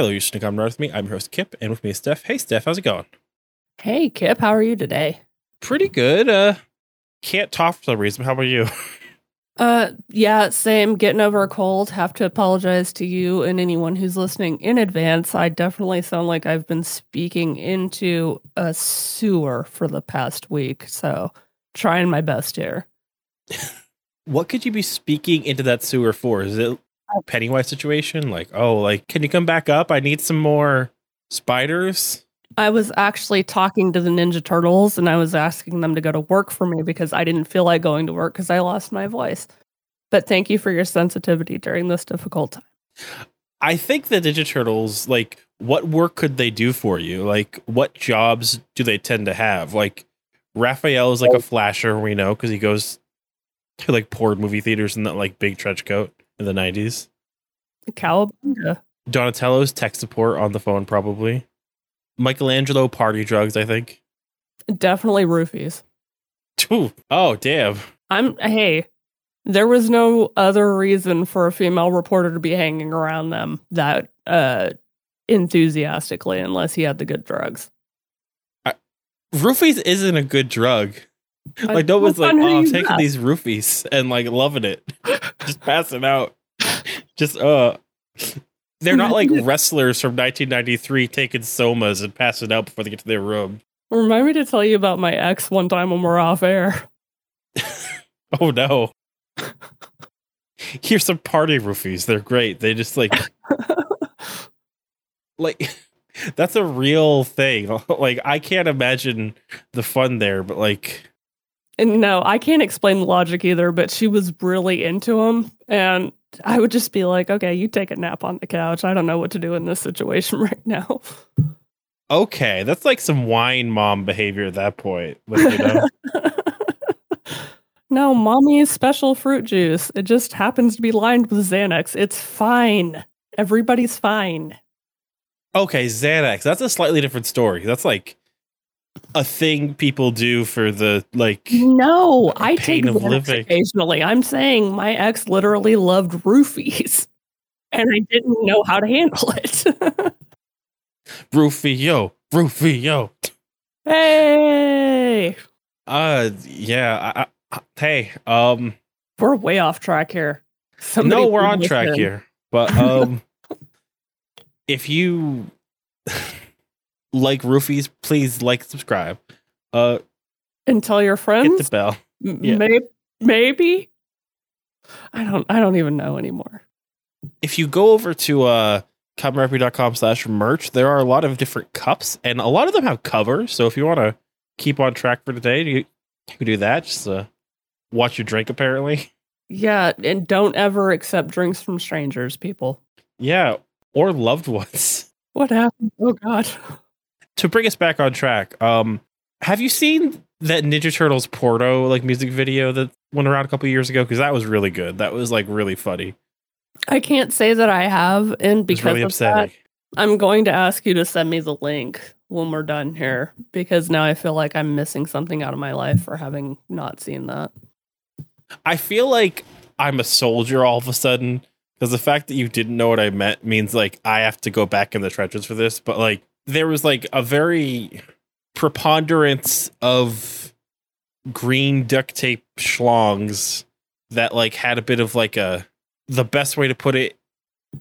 Hello, you should come north with me. I'm your host Kip, and with me is Steph. Hey, Steph, how's it going? Hey, Kip, how are you today? Pretty good. Uh, can't talk for some reason. How about you? Uh, yeah, same. Getting over a cold. Have to apologize to you and anyone who's listening in advance. I definitely sound like I've been speaking into a sewer for the past week. So, trying my best here. what could you be speaking into that sewer for? Is it Pennywise situation? Like, oh, like, can you come back up? I need some more spiders. I was actually talking to the Ninja Turtles and I was asking them to go to work for me because I didn't feel like going to work because I lost my voice. But thank you for your sensitivity during this difficult time. I think the Ninja Turtles, like, what work could they do for you? Like, what jobs do they tend to have? Like, Raphael is like a flasher, we know, because he goes to like poor movie theaters in that like big trench coat in the 90s. Cowabunga. Donatello's tech support on the phone, probably. Michelangelo party drugs, I think. Definitely roofies. Ooh. Oh, damn. I'm hey, there was no other reason for a female reporter to be hanging around them that uh enthusiastically unless he had the good drugs. I, roofies isn't a good drug. Like no one's like, oh, I'm taking that? these roofies and like loving it. Just passing out. Just uh they're not like wrestlers from 1993 taking somas and passing out before they get to their room. Remind me to tell you about my ex one time when we're off air. oh no. Here's some party roofies. They're great. They just like like that's a real thing. Like I can't imagine the fun there, but like and no, I can't explain the logic either, but she was really into him and I would just be like, okay, you take a nap on the couch. I don't know what to do in this situation right now. Okay, that's like some wine mom behavior at that point. you know? no, mommy's special fruit juice. It just happens to be lined with Xanax. It's fine. Everybody's fine. Okay, Xanax. That's a slightly different story. That's like a thing people do for the like no i take of living. occasionally. I'm saying my ex literally loved roofies and i didn't know how to handle it. Roofie yo roofie yo. Hey! Uh yeah I, I, hey um. We're way off track here. Somebody no we're on track here but um if you like roofies, please like subscribe. Uh and tell your friends. Hit the bell. Yeah. Maybe, maybe. I don't I don't even know anymore. If you go over to uh com slash merch, there are a lot of different cups and a lot of them have covers. So if you want to keep on track for today, you, you can do that. Just uh, watch your drink apparently. Yeah, and don't ever accept drinks from strangers, people. Yeah, or loved ones. What happened? Oh god to bring us back on track, um, have you seen that Ninja Turtles Porto like music video that went around a couple years ago? Because that was really good. That was like really funny. I can't say that I have, and because really of that, I'm going to ask you to send me the link when we're done here because now I feel like I'm missing something out of my life for having not seen that. I feel like I'm a soldier all of a sudden because the fact that you didn't know what I meant means like I have to go back in the trenches for this. But like there was like a very preponderance of green duct tape schlongs that like had a bit of like a the best way to put it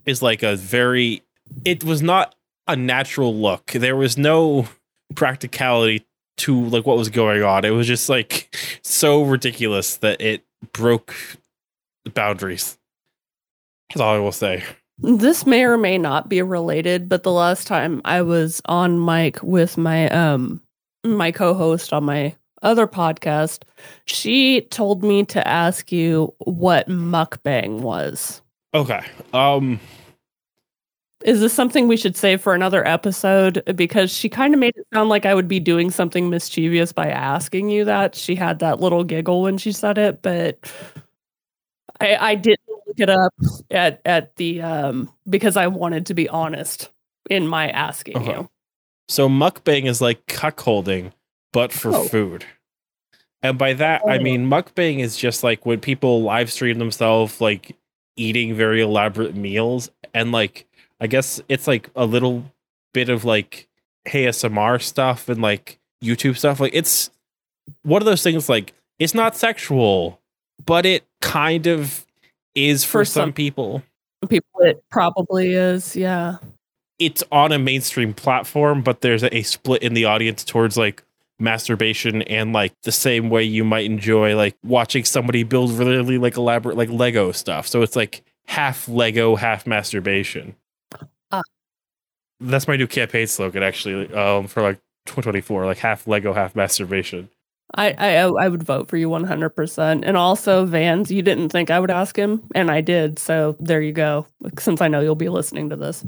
is like a very it was not a natural look. There was no practicality to like what was going on. It was just like so ridiculous that it broke the boundaries. That's all I will say. This may or may not be related, but the last time I was on mic with my um my co-host on my other podcast, she told me to ask you what mukbang was. Okay. Um is this something we should save for another episode? Because she kind of made it sound like I would be doing something mischievous by asking you that. She had that little giggle when she said it, but I, I didn't it up at at the um because I wanted to be honest in my asking uh-huh. you. So mukbang is like cuckolding, but for oh. food. And by that oh. I mean mukbang is just like when people live stream themselves like eating very elaborate meals and like I guess it's like a little bit of like ASMR stuff and like YouTube stuff. Like it's one of those things like it's not sexual, but it kind of is for, For some, some- people. People, it probably is. Yeah. It's on a mainstream platform, but there's a split in the audience towards like masturbation and like the same way you might enjoy like watching somebody build really like elaborate like Lego stuff. So it's like half Lego, half masturbation. Ah. That's my new campaign slogan actually um for like 2024 like half Lego, half masturbation. I, I I would vote for you 100%. And also, Vans, you didn't think I would ask him, and I did. So there you go. Since I know you'll be listening to this.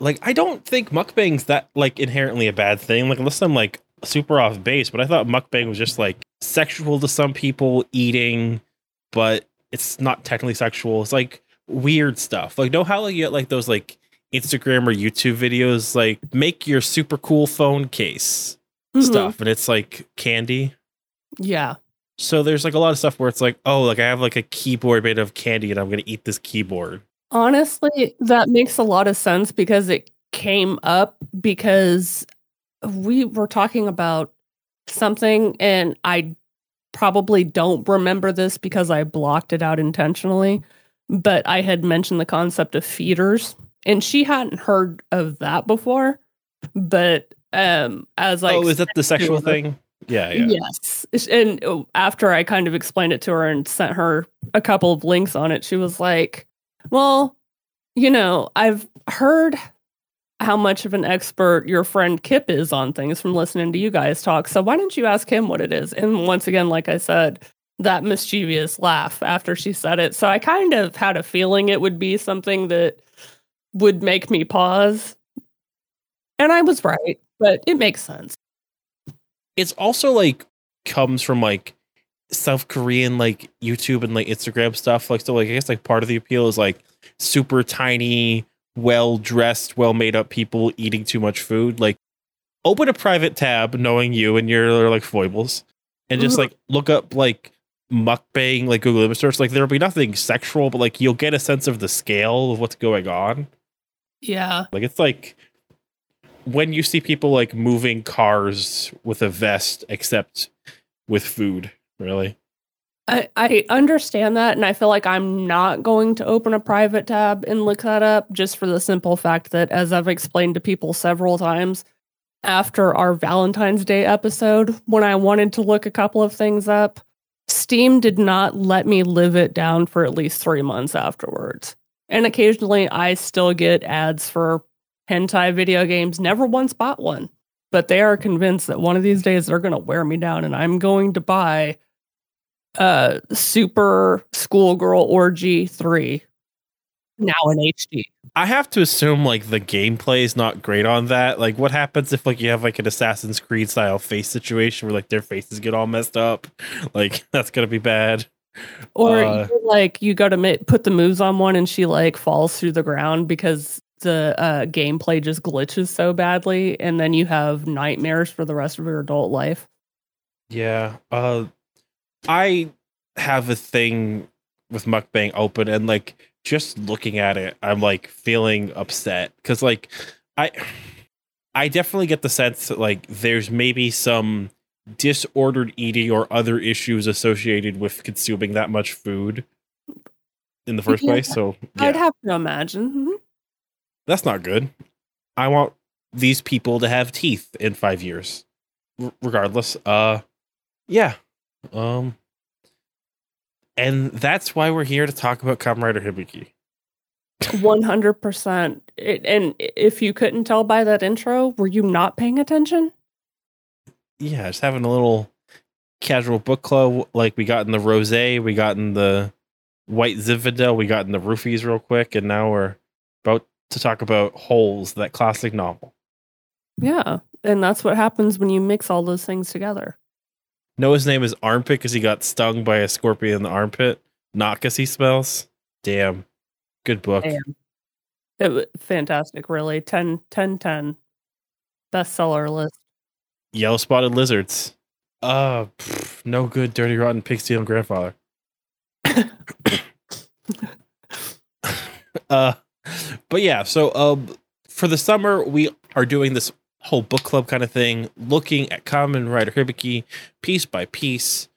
like I don't think mukbang's that like inherently a bad thing. Like unless I'm like super off base, but I thought mukbang was just like sexual to some people eating, but it's not technically sexual. It's like weird stuff. Like know how like you get like those like Instagram or YouTube videos like make your super cool phone case Mhm. stuff and it's like candy. Yeah. So there's like a lot of stuff where it's like, oh, like I have like a keyboard made of candy and I'm gonna eat this keyboard. Honestly, that makes a lot of sense because it came up because we were talking about something and I probably don't remember this because I blocked it out intentionally, but I had mentioned the concept of feeders and she hadn't heard of that before. But um as like. oh, is that the sexual thing? Yeah, yeah. Yes. And uh, after I kind of explained it to her and sent her a couple of links on it, she was like, Well, you know, I've heard how much of an expert your friend Kip is on things from listening to you guys talk. So why don't you ask him what it is? And once again, like I said, that mischievous laugh after she said it. So I kind of had a feeling it would be something that would make me pause. And I was right, but it makes sense. it's also like comes from like South Korean like YouTube and like Instagram stuff. Like so like I guess like part of the appeal is like super tiny, well dressed, well made up people eating too much food. Like open a private tab knowing you and your like foibles and just Mhm. like look up like mukbang like Google image search. Like there'll be nothing sexual, but like you'll get a sense of the scale of what's going on. Yeah. Like it's like when you see people like moving cars with a vest, except with food. Really, I, I understand that, and I feel like I'm not going to open a private tab and look that up just for the simple fact that, as I've explained to people several times, after our Valentine's Day episode, when I wanted to look a couple of things up, Steam did not let me live it down for at least three months afterwards. And occasionally I still get ads for hentai video games, never once bought one. But they are convinced that one of these days they're going to wear me down and I'm going to buy uh Super Schoolgirl Orgy 3 now in HD. I have to assume like the gameplay is not great on that. Like, what happens if like you have like an Assassin's Creed style face situation where like their faces get all messed up? Like, that's gonna be bad. Or Uh, like you got to ma- put the moves on one and she like falls through the ground because the uh, gameplay just glitches so badly, and then you have nightmares for the rest of your adult life. Yeah. Uh, I have a thing with mukbang open and like just looking at it, I'm like feeling upset because like I I definitely get the sense that like there's maybe some disordered eating or other issues associated with consuming that much food in the first Yeah. place. So I'd have to imagine. Mhm. That's not good. I want these people to have teeth in five years, r- regardless. Uh, yeah. Um, and that's why we're here to talk about Kamen Rider Hibiki. 100%. And if you couldn't tell by that intro, were you not paying attention? Yeah, just having a little casual book club like we got in the rose, we got in the white Zinfandel, we got in the roofies real quick, and now we're about to talk about Holes, that classic novel. Yeah. And that's what happens when you mix all those things together. Noah's name is Armpit because he got stung by a scorpion in the armpit, not because he smells. Damn. Good book. Damn. It was fantastic, really. 10, 10, 10. Bestseller list. Yellow spotted lizards. Uh, pff, no good, dirty, rotten, pig stealing grandfather. uh, but yeah, so um, for the summer we are doing this whole book club kind of thing, looking at Kamen Rider Hibiki piece by piece,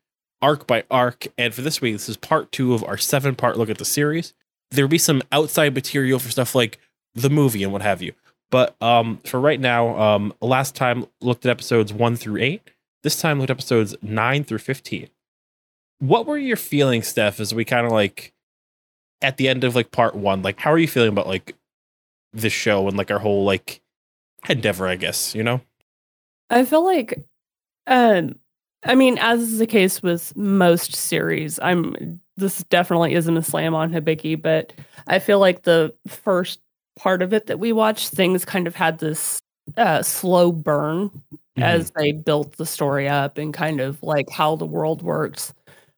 arc by arc. And for this week, this is part two of our seven part look at the series. There'll be some outside material for stuff like the movie and what have you. But um, for right now, um, last time looked at episodes one through eight. This time looked at episodes nine through fifteen. What were your feelings, Steph, as we kind of like at the end of like part one? Like, how are you feeling about like this show and like our whole like endeavor? I guess you know. I feel like, um, I mean, as is the case with most series, I'm this definitely isn't a slam on Hibiki, but I feel like the first part of it that we watched, things kind of had this uh, slow burn mm-hmm. as they built the story up and kind of like how the world works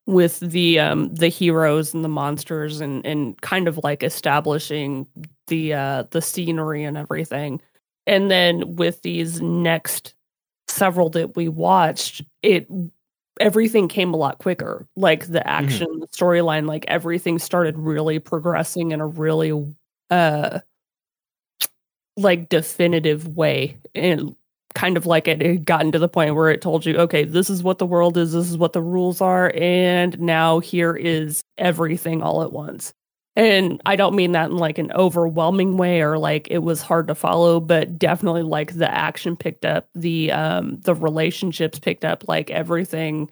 with the um the heroes and the monsters and and kind of like establishing the uh the scenery and everything and then with these next several that we watched it everything came a lot quicker like the mm-hmm. action mm-hmm. the storyline like everything started really progressing in a really uh like definitive way and kind of like it had gotten to the point where it told you okay this is what the world is this is what the rules are and now here is everything all at once and i don't mean that in like an overwhelming way or like it was hard to follow but definitely like the action picked up the um the relationships picked up like everything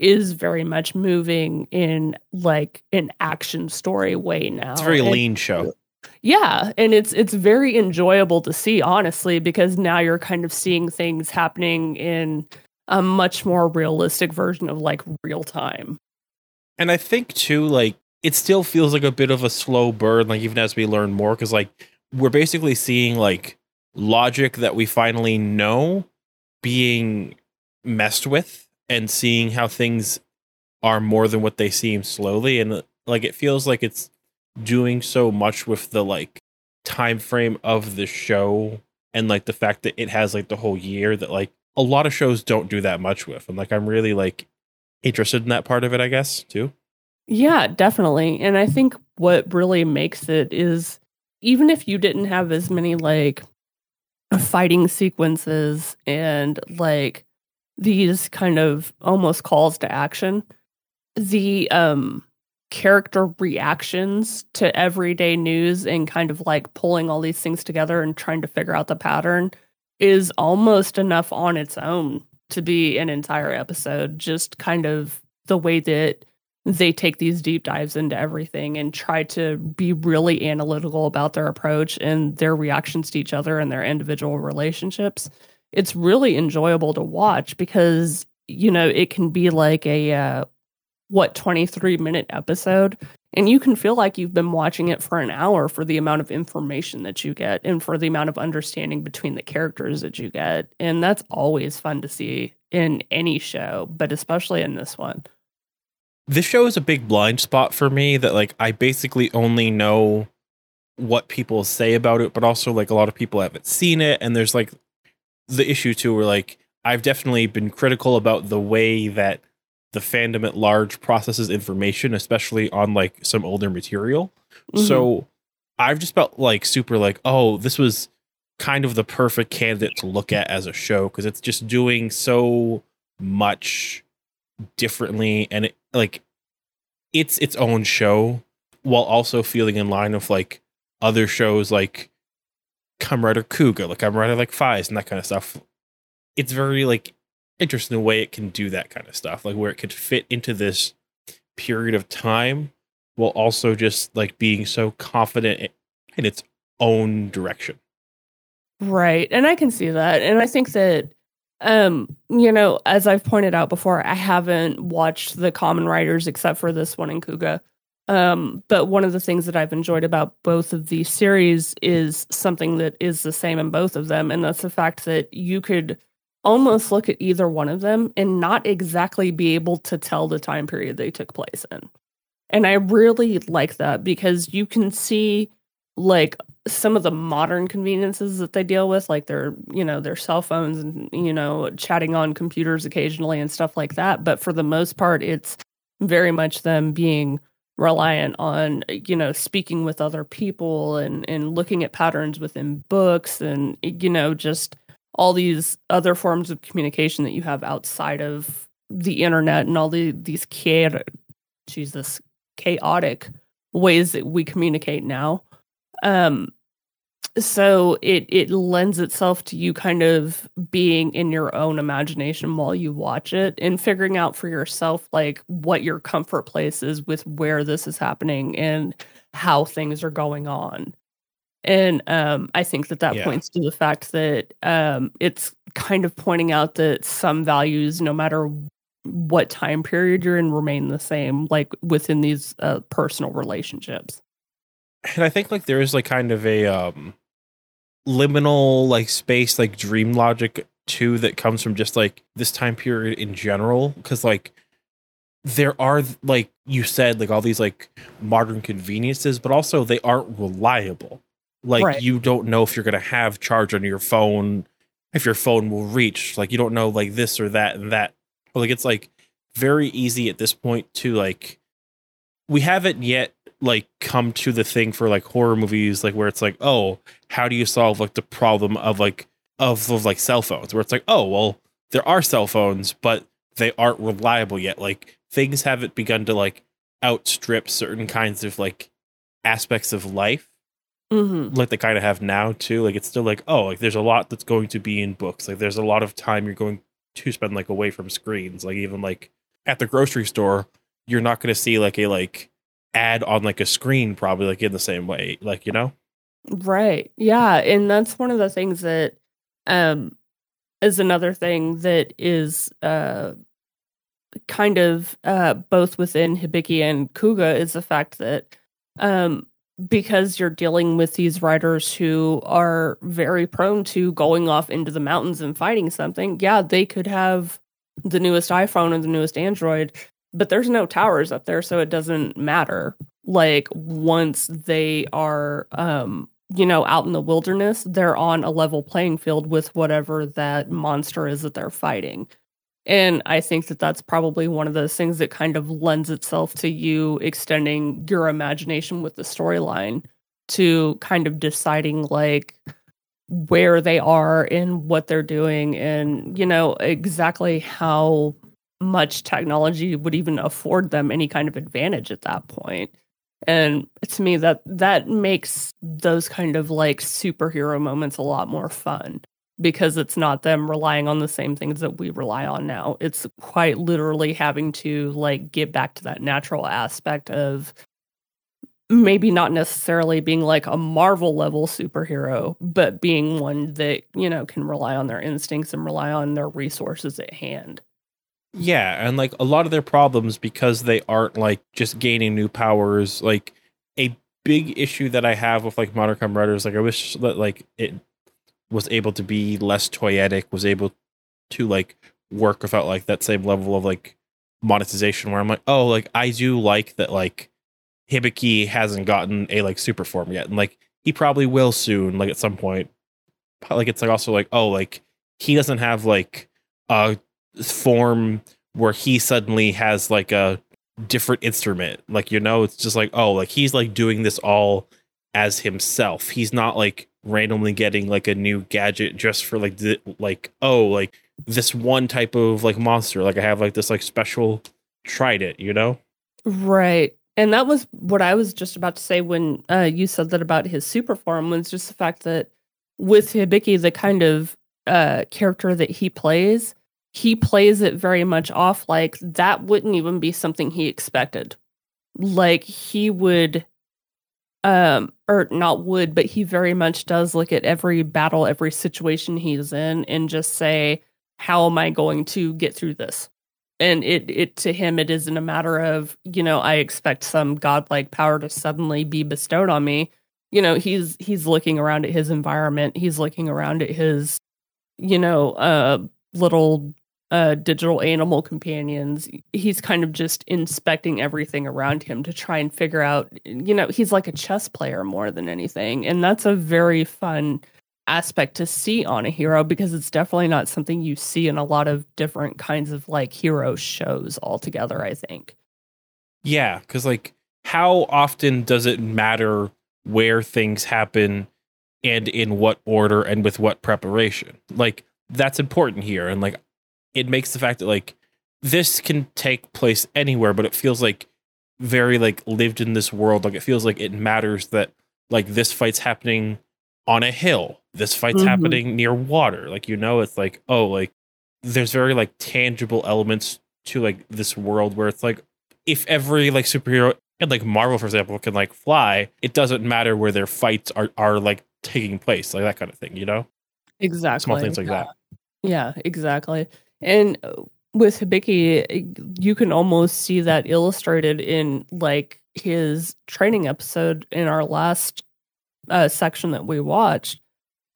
is very much moving in like an action story way now. It's a very and, lean show. Yeah, and it's it's very enjoyable to see honestly because now you're kind of seeing things happening in a much more realistic version of like real time. And I think too like it still feels like a bit of a slow burn like even as we learn more cuz like we're basically seeing like logic that we finally know being messed with and seeing how things are more than what they seem slowly and like it feels like it's doing so much with the like time frame of the show and like the fact that it has like the whole year that like a lot of shows don't do that much with. And like i'm really like interested in that part of it i guess too. Yeah definitely. And i think what really makes it is even if you didn't have as many like fighting sequences and like these kind of almost calls to action the um character reactions to everyday news and kind of like pulling all these things together and trying to figure out the pattern is almost enough on its own to be an entire episode. Just kind of the way that they take these deep dives into everything and try to be really analytical about their approach and their reactions to each other and their individual relationships. It's really enjoyable to watch because, you know, it can be like a, uh, what 23 minute episode? And you can feel like you've been watching it for an hour for the amount of information that you get and for the amount of understanding between the characters that you get. And that's always fun to see in any show but especially in this one. This show is a big blind spot for me that like i basically only know what people say about it but also like a lot of people haven't seen it. And there's like the issue too where like i've definitely been critical about the way that the fandom at large processes information, especially on like some older material. Mm-hmm. So I've just felt like super like, oh, this was kind of the perfect candidate to look at as a show because it's just doing so much differently and it like it's its own show while also feeling in line with like other shows like Kamen Rider Kuuga, like Kamen Rider like Faiz and that kind of stuff. It's very like interesting way it can do that kind of stuff, like where it could fit into this period of time while also just like being so confident in its own direction. Right. And I can see that. And I think that um, you know, as I've pointed out before, I haven't watched the Kamen Riders except for this one in Kuuga. Um, but one of the things that I've enjoyed about both of these series is something that is the same in both of them, and that's the fact that you could almost look at either one of them and not exactly be able to tell the time period they took place in. And I really like that because you can see like some of the modern conveniences that they deal with like their you know their cell phones and you know chatting on computers occasionally and stuff like that but for the most part it's very much them being reliant on you know speaking with other people and and looking at patterns within books and you know just all these other forms of communication that you have outside of the internet and all the these chaotic jesus chaotic ways that we communicate now. Um so it it lends itself to you kind of being in your own imagination while you watch it and figuring out for yourself like what your comfort place is with where this is happening and how things are going on and um, i think that that yeah. points to the fact that um, it's kind of pointing out that some values no matter what time period you're in remain the same like within these uh, personal relationships. And i think like there is like kind of a um liminal like space like dream logic too that comes from just like this time period in general. Because like there are like you said like all these like modern conveniences but also they aren't reliable like right. you don't know if you're going to have charge on your phone if your phone will reach. Like you don't know like this or that and that. But, like it's like very easy at this point to like we haven't yet like come to the thing for like horror movies like where it's like oh how do you solve like the problem of like of, of like cell phones? Where it's like oh well there are cell phones but they aren't reliable yet. Like things haven't begun to like outstrip certain kinds of like aspects of life mm-hmm. like they kind of have now too. Like it's still like oh like there's a lot that's going to be in books. Like there's a lot of time you're going to spend like away from screens. Like even like at the grocery store you're not going to see like a like ad on like a screen probably like in the same way like you know? Right. Yeah and that's one of the things that um is another thing that is uh kind of uh both within hibiki and kuuga is the fact that um because you're dealing with these writers who are very prone to going off into the mountains and fighting something yeah they could have the newest iphone or the newest android but there's no towers up there so it doesn't matter. Like once they are um you know out in the wilderness they're on a level playing field with whatever that monster is that they're fighting and i think that that's probably one of those things that kind of lends itself to you extending your imagination with the storyline to kind of deciding like where they are and what they're doing and you know exactly how much technology would even afford them any kind of advantage at that point. And to me that that makes those kind of like superhero moments a lot more fun because it's not them relying on the same things that we rely on now. It's quite literally having to like get back to that natural aspect of maybe not necessarily being like a Marvel level superhero, but being one that, you know, can rely on their instincts and rely on their resources at hand. Yeah, and like a lot of their problems because they aren't like just gaining new powers. Like a big issue that I have with like Modern Kamen Riders, like I wish that like it was able to be less toyetic, was able to like work without like that same level of like monetization where I'm like, oh, like I do like that like Hibiki hasn't gotten a like super form yet. And like he probably will soon, like at some point. Like it's like also like, oh, like he doesn't have like a form where he suddenly has like a different instrument. Like, you know, it's just like, oh, like he's like doing this all as himself. He's not like randomly getting like a new gadget just for like the, like oh, like this one type of like monster. Like I have like this like special trident, you know? Right. And that was what I was just about to say when uh, you said that about his super form was just the fact that with Hibiki, the kind of uh, character that he plays, he plays it very much off like that wouldn't even be something he expected. Like he would um or not would, but he very much does look at every battle, every situation he's in and just say, How am I going to get through this? And it it to him it isn't a matter of, you know, I expect some godlike power to suddenly be bestowed on me. You know, he's he's looking around at his environment, he's looking around at his, you know, uh little uh, digital animal companions, he's kind of just inspecting everything around him to try and figure out, you know, he's like a chess player more than anything. And that's a very fun aspect to see on a hero because it's definitely not something you see in a lot of different kinds of like hero shows altogether, I think. Yeah, because like how often does it matter where things happen and in what order and with what preparation? Like that's important here and like it makes the fact that like this can take place anywhere but it feels like very like lived in this world like it feels like it matters that like this fight's happening on a hill this fight's Mhm. happening near water like you know it's like oh like there's very like tangible elements to like this world where it's like if every like superhero and like Marvel for example can like fly it doesn't matter where their fights are are like taking place like that kind of thing you know Exactly. small things like that Yeah, exactly. And with Hibiki, you can almost see that illustrated in like his training episode in our last uh, section that we watched.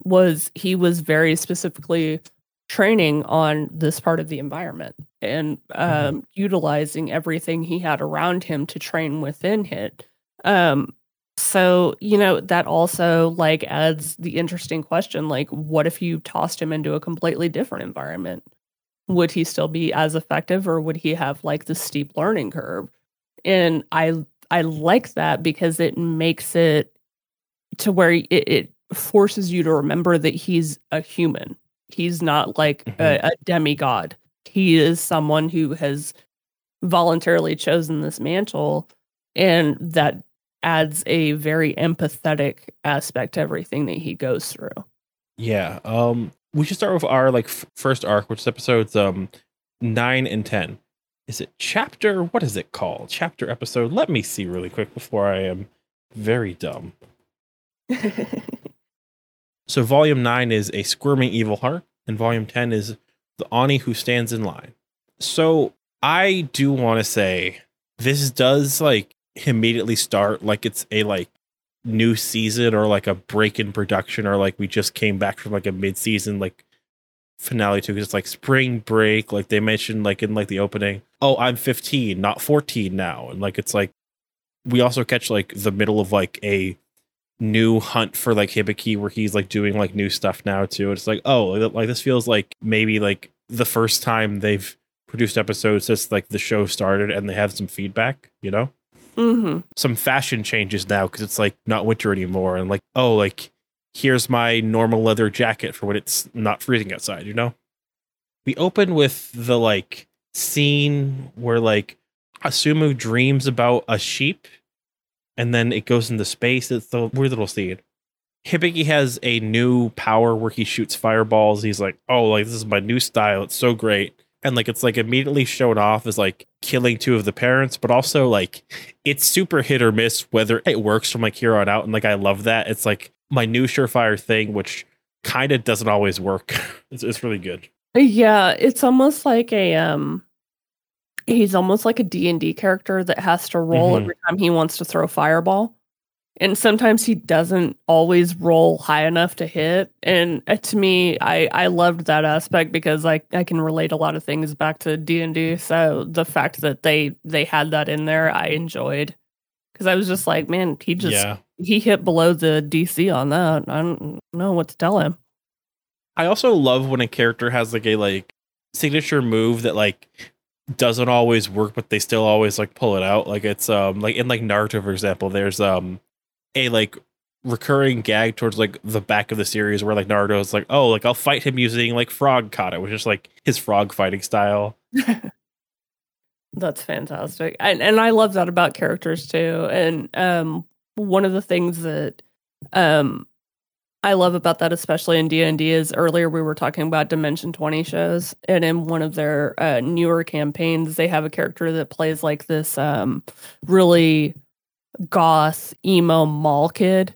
Was he was very specifically training on this part of the environment and um, utilizing everything he had around him to train within it. Um, so, you know, that also like adds the interesting question like what if you tossed him into a completely different environment? Would he still be as effective or would he have like the steep learning curve? And I I like that because it makes it to where it, it forces you to remember that he's a human. He's not like a, a demigod. He is someone who has voluntarily chosen this mantle and that adds a very empathetic aspect to everything that he goes through. Yeah. Um we should start with our like f- first arc, which is episodes um 9 and 10. Is it chapter? What is it called? Chapter episode? Let me see really quick before I am very dumb. So volume 9 is a squirming evil heart and volume 10 is the Oni who stands in line. So I do want to say this does like immediately start like it's a like new season or like a break in production or like we just came back from like a mid-season like finale too because it's like spring break like they mentioned like in like the opening oh i'm 15 not 14 now. And like it's like we also catch like the middle of like a new hunt for like hibiki where he's like doing like new stuff now too. It's like oh like this feels like maybe like the first time they've produced episodes since like the show started and they have some feedback you know hmm some fashion changes now because it's like not winter anymore and like oh like here's my normal leather jacket for when it's not freezing outside you know? We open with the like scene where like asumu dreams about a sheep and then it goes into space. It's the weird little scene. Hibiki has a new power where he shoots fireballs. He's like oh like this is my new style. It's so great and like it's like immediately shown off as like killing two of the parents but also like it's super hit or miss whether it works from like here on out and like i love that it's like my new surefire thing which kind of doesn't always work it's, it's really good Yeah, it's almost like a um he's almost like a D&D character that has to roll Mhm. every time he wants to throw fireball. And sometimes he doesn't always roll high enough to hit. And uh, to me, I I loved that aspect because I I can relate a lot of things back to D&D. So the fact that they they had that in there, I enjoyed. Cuz I was just like, man, he just yeah he hit below the DC on that. I don't know what to tell him. i also love when a character has like a like signature move that like doesn't always work but they still always like pull it out like it's um like in like naruto for example there's um a like recurring gag towards like the back of the series where like naruto's like oh like i'll fight him using like frog kata which is like his frog fighting style That's fantastic. And and I love that about characters too. And um one of the things that um I love about that especially in D&D is earlier we were talking about Dimension 20 shows and in one of their uh, newer campaigns they have a character that plays like this um really goth emo mall kid.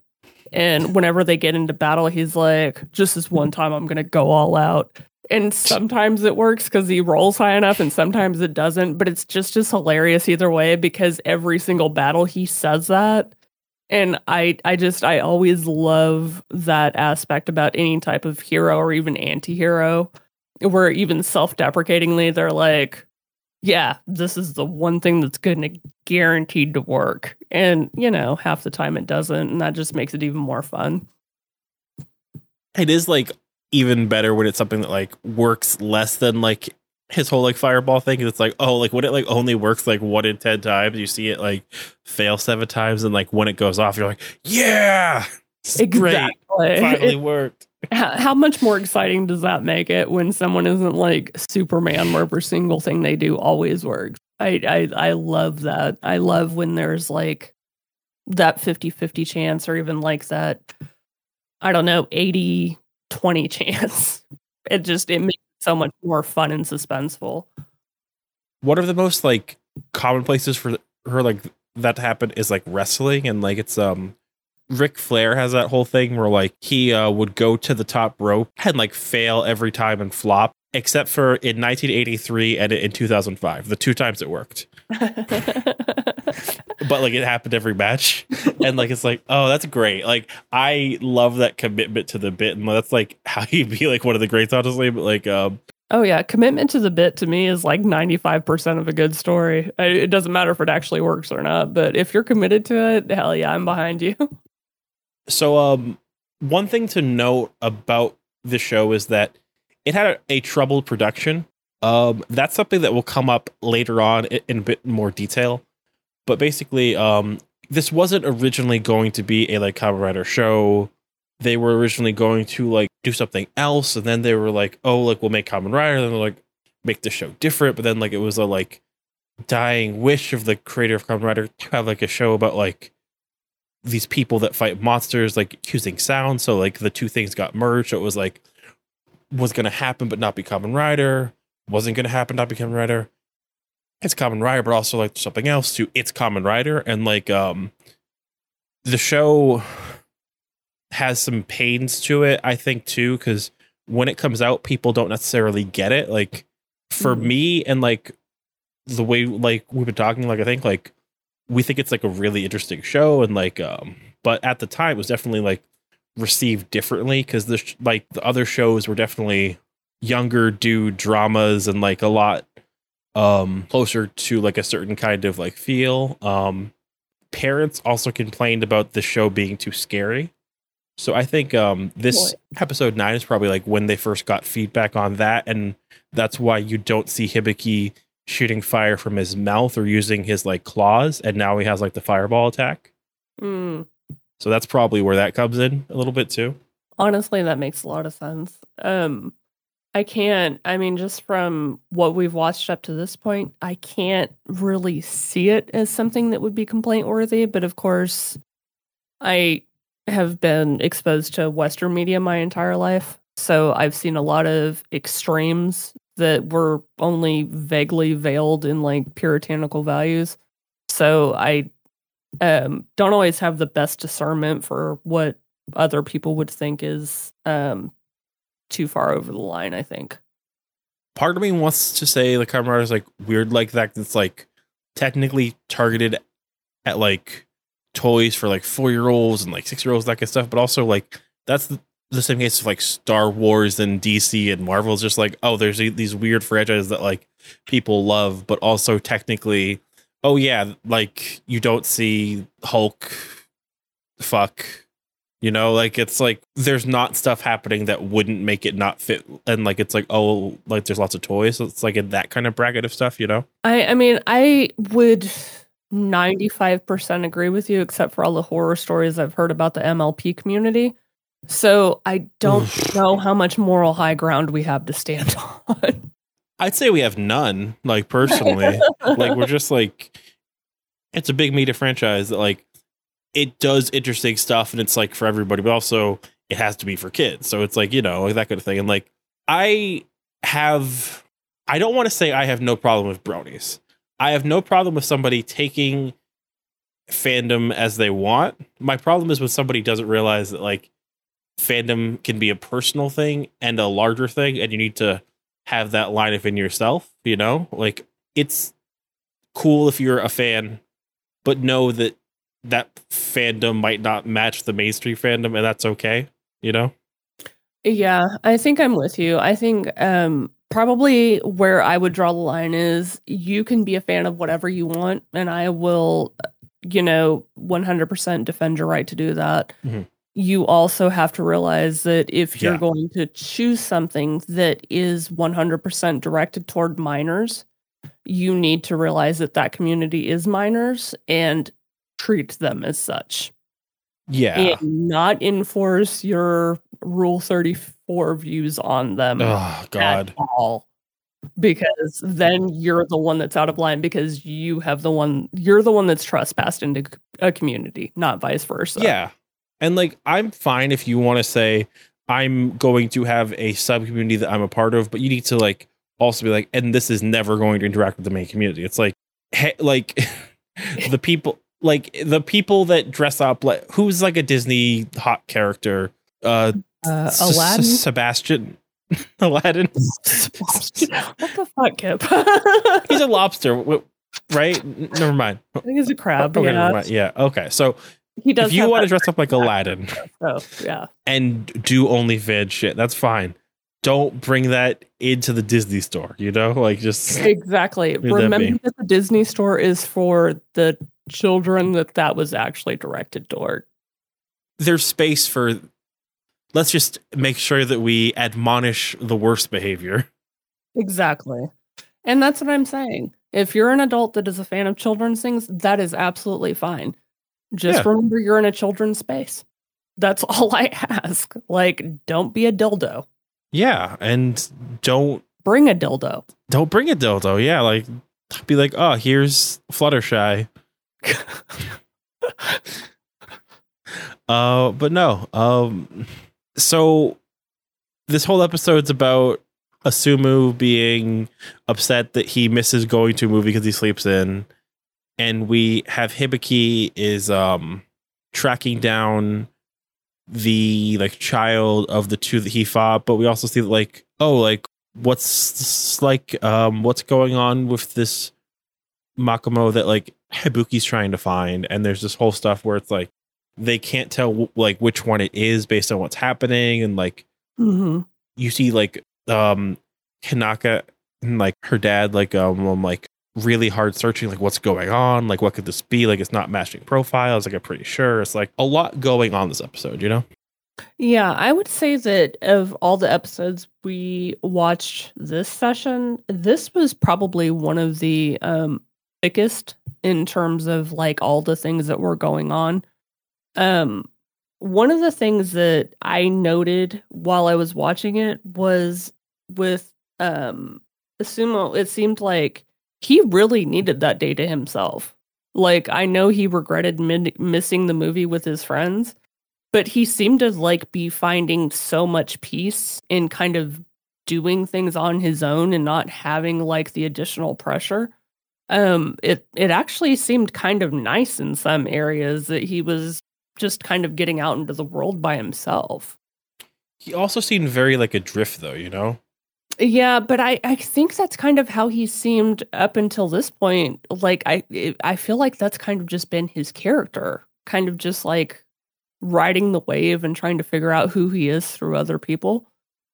And whenever they get into battle he's like just this one time I'm going to go all out. And sometimes it works because he rolls high enough and sometimes it doesn't but it's just as hilarious either way because every single battle he says that. And i i just i always love that aspect about any type of hero or even anti-hero where even self-deprecatingly they're like yeah this is the one thing that's going to guaranteed to work and you know half the time it doesn't and that just makes it even more fun it is like even better when it's something that like works less than like his whole like fireball thing. It's like, oh, like when it like only works like one in ten times, you see it like fail seven times, and like when it goes off, you're like, yeah, Exactly. great, finally worked. How, how much more exciting does that make it when someone isn't like Superman, where every single thing they do always works? I, I, I love that. I love when there's like that 50 50 chance, or even like that, I don't know, 80 20 chance. It just, it makes it so much more fun and suspenseful. One of the most like common places for her like that to happen is like wrestling, and like it's um. Ric Flair has that whole thing where like he uh, would go to the top rope and like fail every time and flop, except for in 1983 and in 2005, the two times it worked. but like it happened every match and like it's like oh that's great like i love that commitment to the bit and that's like how you be like one of the greats honestly but like um oh, yeah. Commitment to the bit to me is like 95% of a good story. It doesn't matter if it actually works or not, but if you're committed to it, hell yeah, I'm behind you. so um one thing to note about the show is that it had a, a troubled production. Um that's something that will come up later on in, in a bit more detail. But basically um this wasn't originally going to be a like Kamen Rider show. They were originally going to like do something else and then they were like oh like we'll make Kamen Rider. And then they're like make the show different. But then like it was a like dying wish of the creator of Kamen Rider to have like a show about like these people that fight monsters like using sound. So like the two things got merged. So it was like was going to happen but not be Kamen Rider wasn't going to happen not be Kamen Rider. It's Kamen Rider but also like something else to it's Kamen Rider and like um the show has some pains to it i think too because when it comes out people don't necessarily get it. Like for Mhm. me and like the way like we've been talking like i think like we think it's like a really interesting show and like um but at the time it was definitely like received differently because the sh- like the other shows were definitely younger dude dramas and like a lot um closer to like a certain kind of like feel um parents also complained about the show being too scary so i think um this Boy. episode 9 is probably like when they first got feedback on that and that's why you don't see hibiki shooting fire from his mouth or using his like claws and now he has like the fireball attack Mm. so that's probably where that comes in a little bit too Honestly, that makes a lot of sense. Um, I can't, I mean, just from what we've watched up to this point, I can't really see it as something that would be complaint worthy. But of course, I have been exposed to Western media my entire life. So I've seen a lot of extremes that were only vaguely veiled in like puritanical values. So I um, don't always have the best discernment for what other people would think is um, too far over the line. I think. part of me wants to say the Rider is like weird like that. It's like technically targeted at like toys for like four year olds and like six year olds, that kind of stuff. But also like that's the, the same case of like Star Wars and DC and Marvel. It's just like oh, there's these weird franchises that like people love, but also technically, oh yeah, like you don't see Hulk, fuck. You know, like it's like there's not stuff happening that wouldn't make it not fit, and like it's like oh, like there's lots of toys, so it's like in that kind of bracket of stuff, you know. I I mean I would. 95% agree with you except for all the horror stories I've heard about the MLP community. So I don't know how much moral high ground we have to stand on. I'd say we have none, like personally. like we're just like it's a big media franchise that like it does interesting stuff and it's like for everybody, but also it has to be for kids. So it's like, you know, like that kind of thing. And like I have I don't want to say I have no problem with bronies. I have no problem with somebody taking fandom as they want. My problem is when somebody doesn't realize that like fandom can be a personal thing and a larger thing and you need to have that line within yourself, you know? Like it's cool if you're a fan, but know that that fandom might not match the mainstream fandom and that's okay, you know? Yeah, I think I'm with you. I think um probably where I would draw the line is you can be a fan of whatever you want and I will you know 100% defend your right to do that. Mhm. You also have to realize that if you're Yeah. going to choose something that is 100% directed toward minors, you need to realize that that community is minors and treat them as such Yeah. and not enforce your rule 34 views on them Oh God. at all because then you're the one that's out of line because you have the one you're the one that's trespassed into a community not vice versa Yeah. And like I'm fine if you want to say I'm going to have a sub community that I'm a part of, but you need to like also be like, and this is never going to interact with the main community. It's like hey, like the people like the people that dress up like who's like a Disney hot character. Uh uh, aladdin S- Sebastian Aladdin. what the fuck kip He's a lobster, right? Never mind. i think it's a crab Okay, yeah. Yeah. Okay. So he does if you want to dress up like Aladdin oh yeah and do only fan shit, that's fine. Don't bring that into the Disney store. You know, like just exactly Who'd that remember that the disney store is for the children that that was actually directed toward there's space for. Let's just make sure that we admonish the worst behavior. Exactly. And that's what I'm saying. If you're an adult that is a fan of children's things, that is absolutely fine. Just Yeah. remember you're in a children's space. That's all I ask. Like, don't be a dildo. Yeah, and don't Bring a dildo. don't bring a dildo. Yeah, like be like, oh, here's Fluttershy. Uh, but no. Um, so this whole episode's about Asumu being upset that he misses going to a movie because he sleeps in, and we have Hibiki is um tracking down the like child of the two that he fought, but we also see that like oh like what's like um what's going on with this Makamou that like Ibuki's trying to find, and there's this whole stuff where it's like they can't tell like which one it is based on what's happening, and like hmm you see like um Hinaka and like her dad like um like really hard searching like what's going on? Like what could this be? Like it's not matching profiles. Like I'm pretty sure. It's like a lot going on this episode you know? Yeah, I would say that of all the episodes we watched this session, this was probably one of the um thickest in terms of like all the things that were going on. Um one of the things that I noted while I was watching it was with um Sumo, it seemed like he really needed that day to himself. Like I know he regretted mid- missing the movie with his friends, but he seemed to like be finding so much peace in kind of doing things on his own and not having like the additional pressure. Um it it actually seemed kind of nice in some areas that he was just kind of getting out into the world by himself. He also seemed very like adrift though you know yeah but i i think that's kind of how he seemed up until this point. Like i i feel like that's kind of just been his character kind of just like riding the wave and trying to figure out who he is through other people.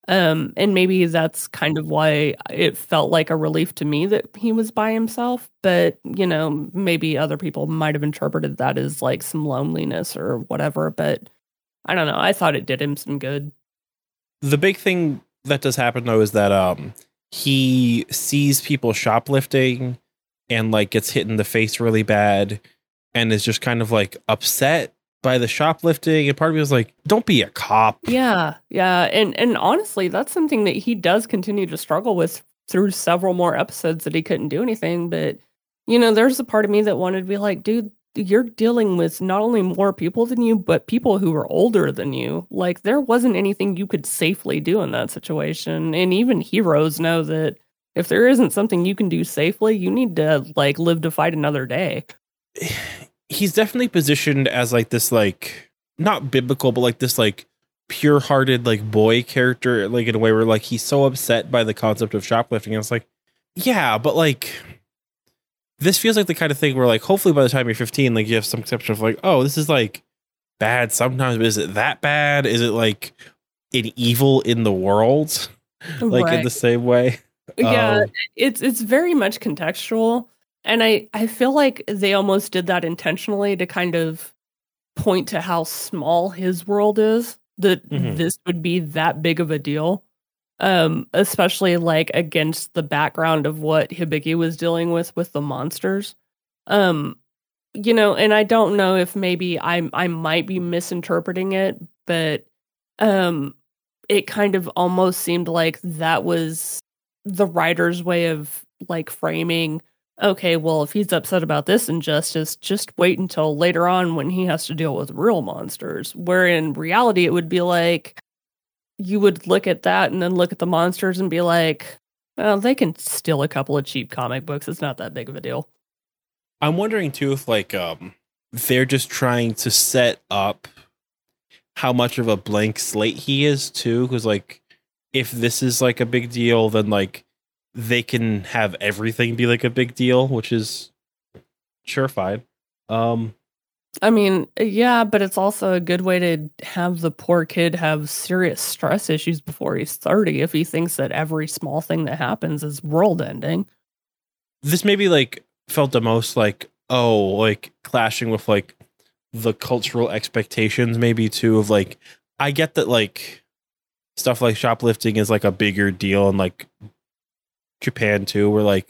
Um and maybe that's kind of why it felt like a relief to me that he was by himself but you know maybe other people might have interpreted that as like some loneliness or whatever but i don't know. I thought it did him some good. The big thing that does happen though is that um he sees people shoplifting and like gets hit in the face really bad and is just kind of like upset by the shoplifting. And part of me was like don't be a cop. Yeah, yeah, and and honestly, that's something that he does continue to struggle with through several more episodes that he couldn't do anything. But you know, there's a part of me that wanted to be like, dude, you're dealing with not only more people than you, but people who are older than you. Like there wasn't anything you could safely do in that situation, and even heroes know that if there isn't something you can do safely, you need to like live to fight another day. he's definitely positioned as like this like not biblical but like this like pure-hearted like boy character like in a way where like he's so upset by the concept of shoplifting and it's like yeah but like this feels like the kind of thing where like hopefully by the time you're 15 like you have some conception of like oh this is like bad sometimes but is it that bad is it like an evil in the world like in the same way yeah Um, it's it's very much contextual and i i feel like they almost did that intentionally to kind of point to how small his world is that Mhm. this would be that big of a deal. Um, especially like against the background of what Hibiki was dealing with with the monsters. Um, you know, and I don't know if maybe I I might be misinterpreting it, but um it kind of almost seemed like that was the writer's way of like framing okay, well, if he's upset about this injustice, just wait until later on when he has to deal with real monsters. Where in reality, it would be like you would look at that and then look at the monsters and be like, well, they can steal a couple of cheap comic books. It's not that big of a deal. I'm wondering too if like um they're just trying to set up how much of a blank slate he is too because like if this is like a big deal then like they can have everything be like a big deal which is sure fine um I mean, yeah, but it's also a good way to have the poor kid have serious stress issues before he's 30 if he thinks that every small thing that happens is world ending. this maybe like felt the most like oh like clashing with like the cultural expectations maybe too of like i get that like stuff like shoplifting is like a bigger deal in like japan too where like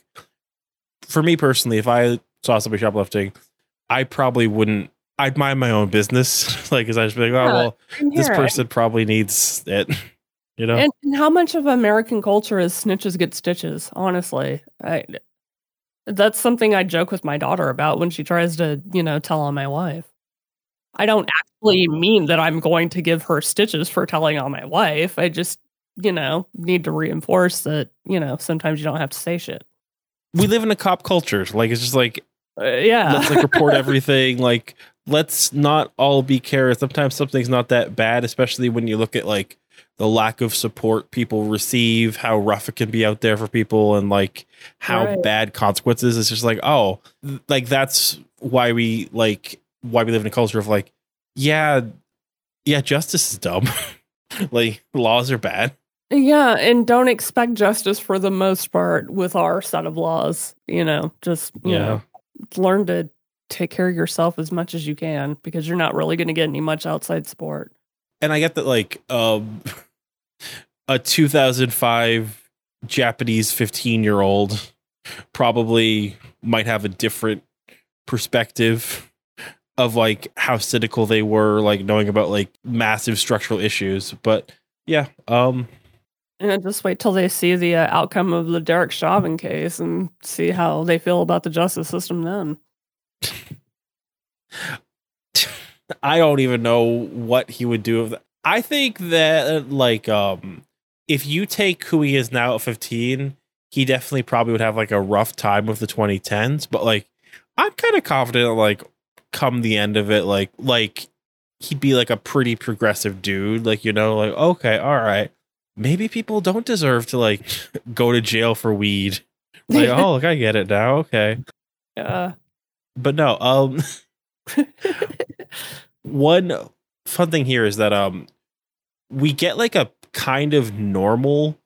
for me personally if i saw somebody shoplifting i probably wouldn't i'd mind my own business like because i'd just be like oh Yeah, well this person probably needs it you know And, and how much of American culture is snitches get stitches? Honestly, I that's something I joke with my daughter about when she tries to, you know, tell on my wife. I don't actually mean that I'm going to give her stitches for telling on my wife. I just, you know, need to reinforce that, you know, sometimes you don't have to say shit. we live in a cop culture like it's just like Uh, yeah. let's like report everything like let's not all be careless sometimes something's not that bad especially when you look at like the lack of support people receive how rough it can be out there for people and like how Right. bad consequences it's just like oh th- like that's why we like why we live in a culture of like yeah yeah justice is dumb like laws are bad Yeah, and don't expect justice for the most part with our set of laws. You know, just you Yeah. know, learn to take care of yourself as much as you can because you're not really going to get any much outside support. and I get that like um a 2005 Japanese 15 year old probably might have a different perspective of like how cynical they were like knowing about like massive structural issues but yeah um And just wait till they see the uh, outcome of the Derek Chauvin case and see how they feel about the justice system then. I don't even know what he would do. If that. I think that like um if you take who he is now at 15, he definitely probably would have like a rough time with the 2010s, but like I'm kind of confident like come the end of it like like he'd be like a pretty progressive dude, like you know like okay, all right. Maybe people don't deserve to like go to jail for weed. Like, oh, look, I get it now. Okay. Yeah. But no, um one fun thing here is that um we get like a kind of normal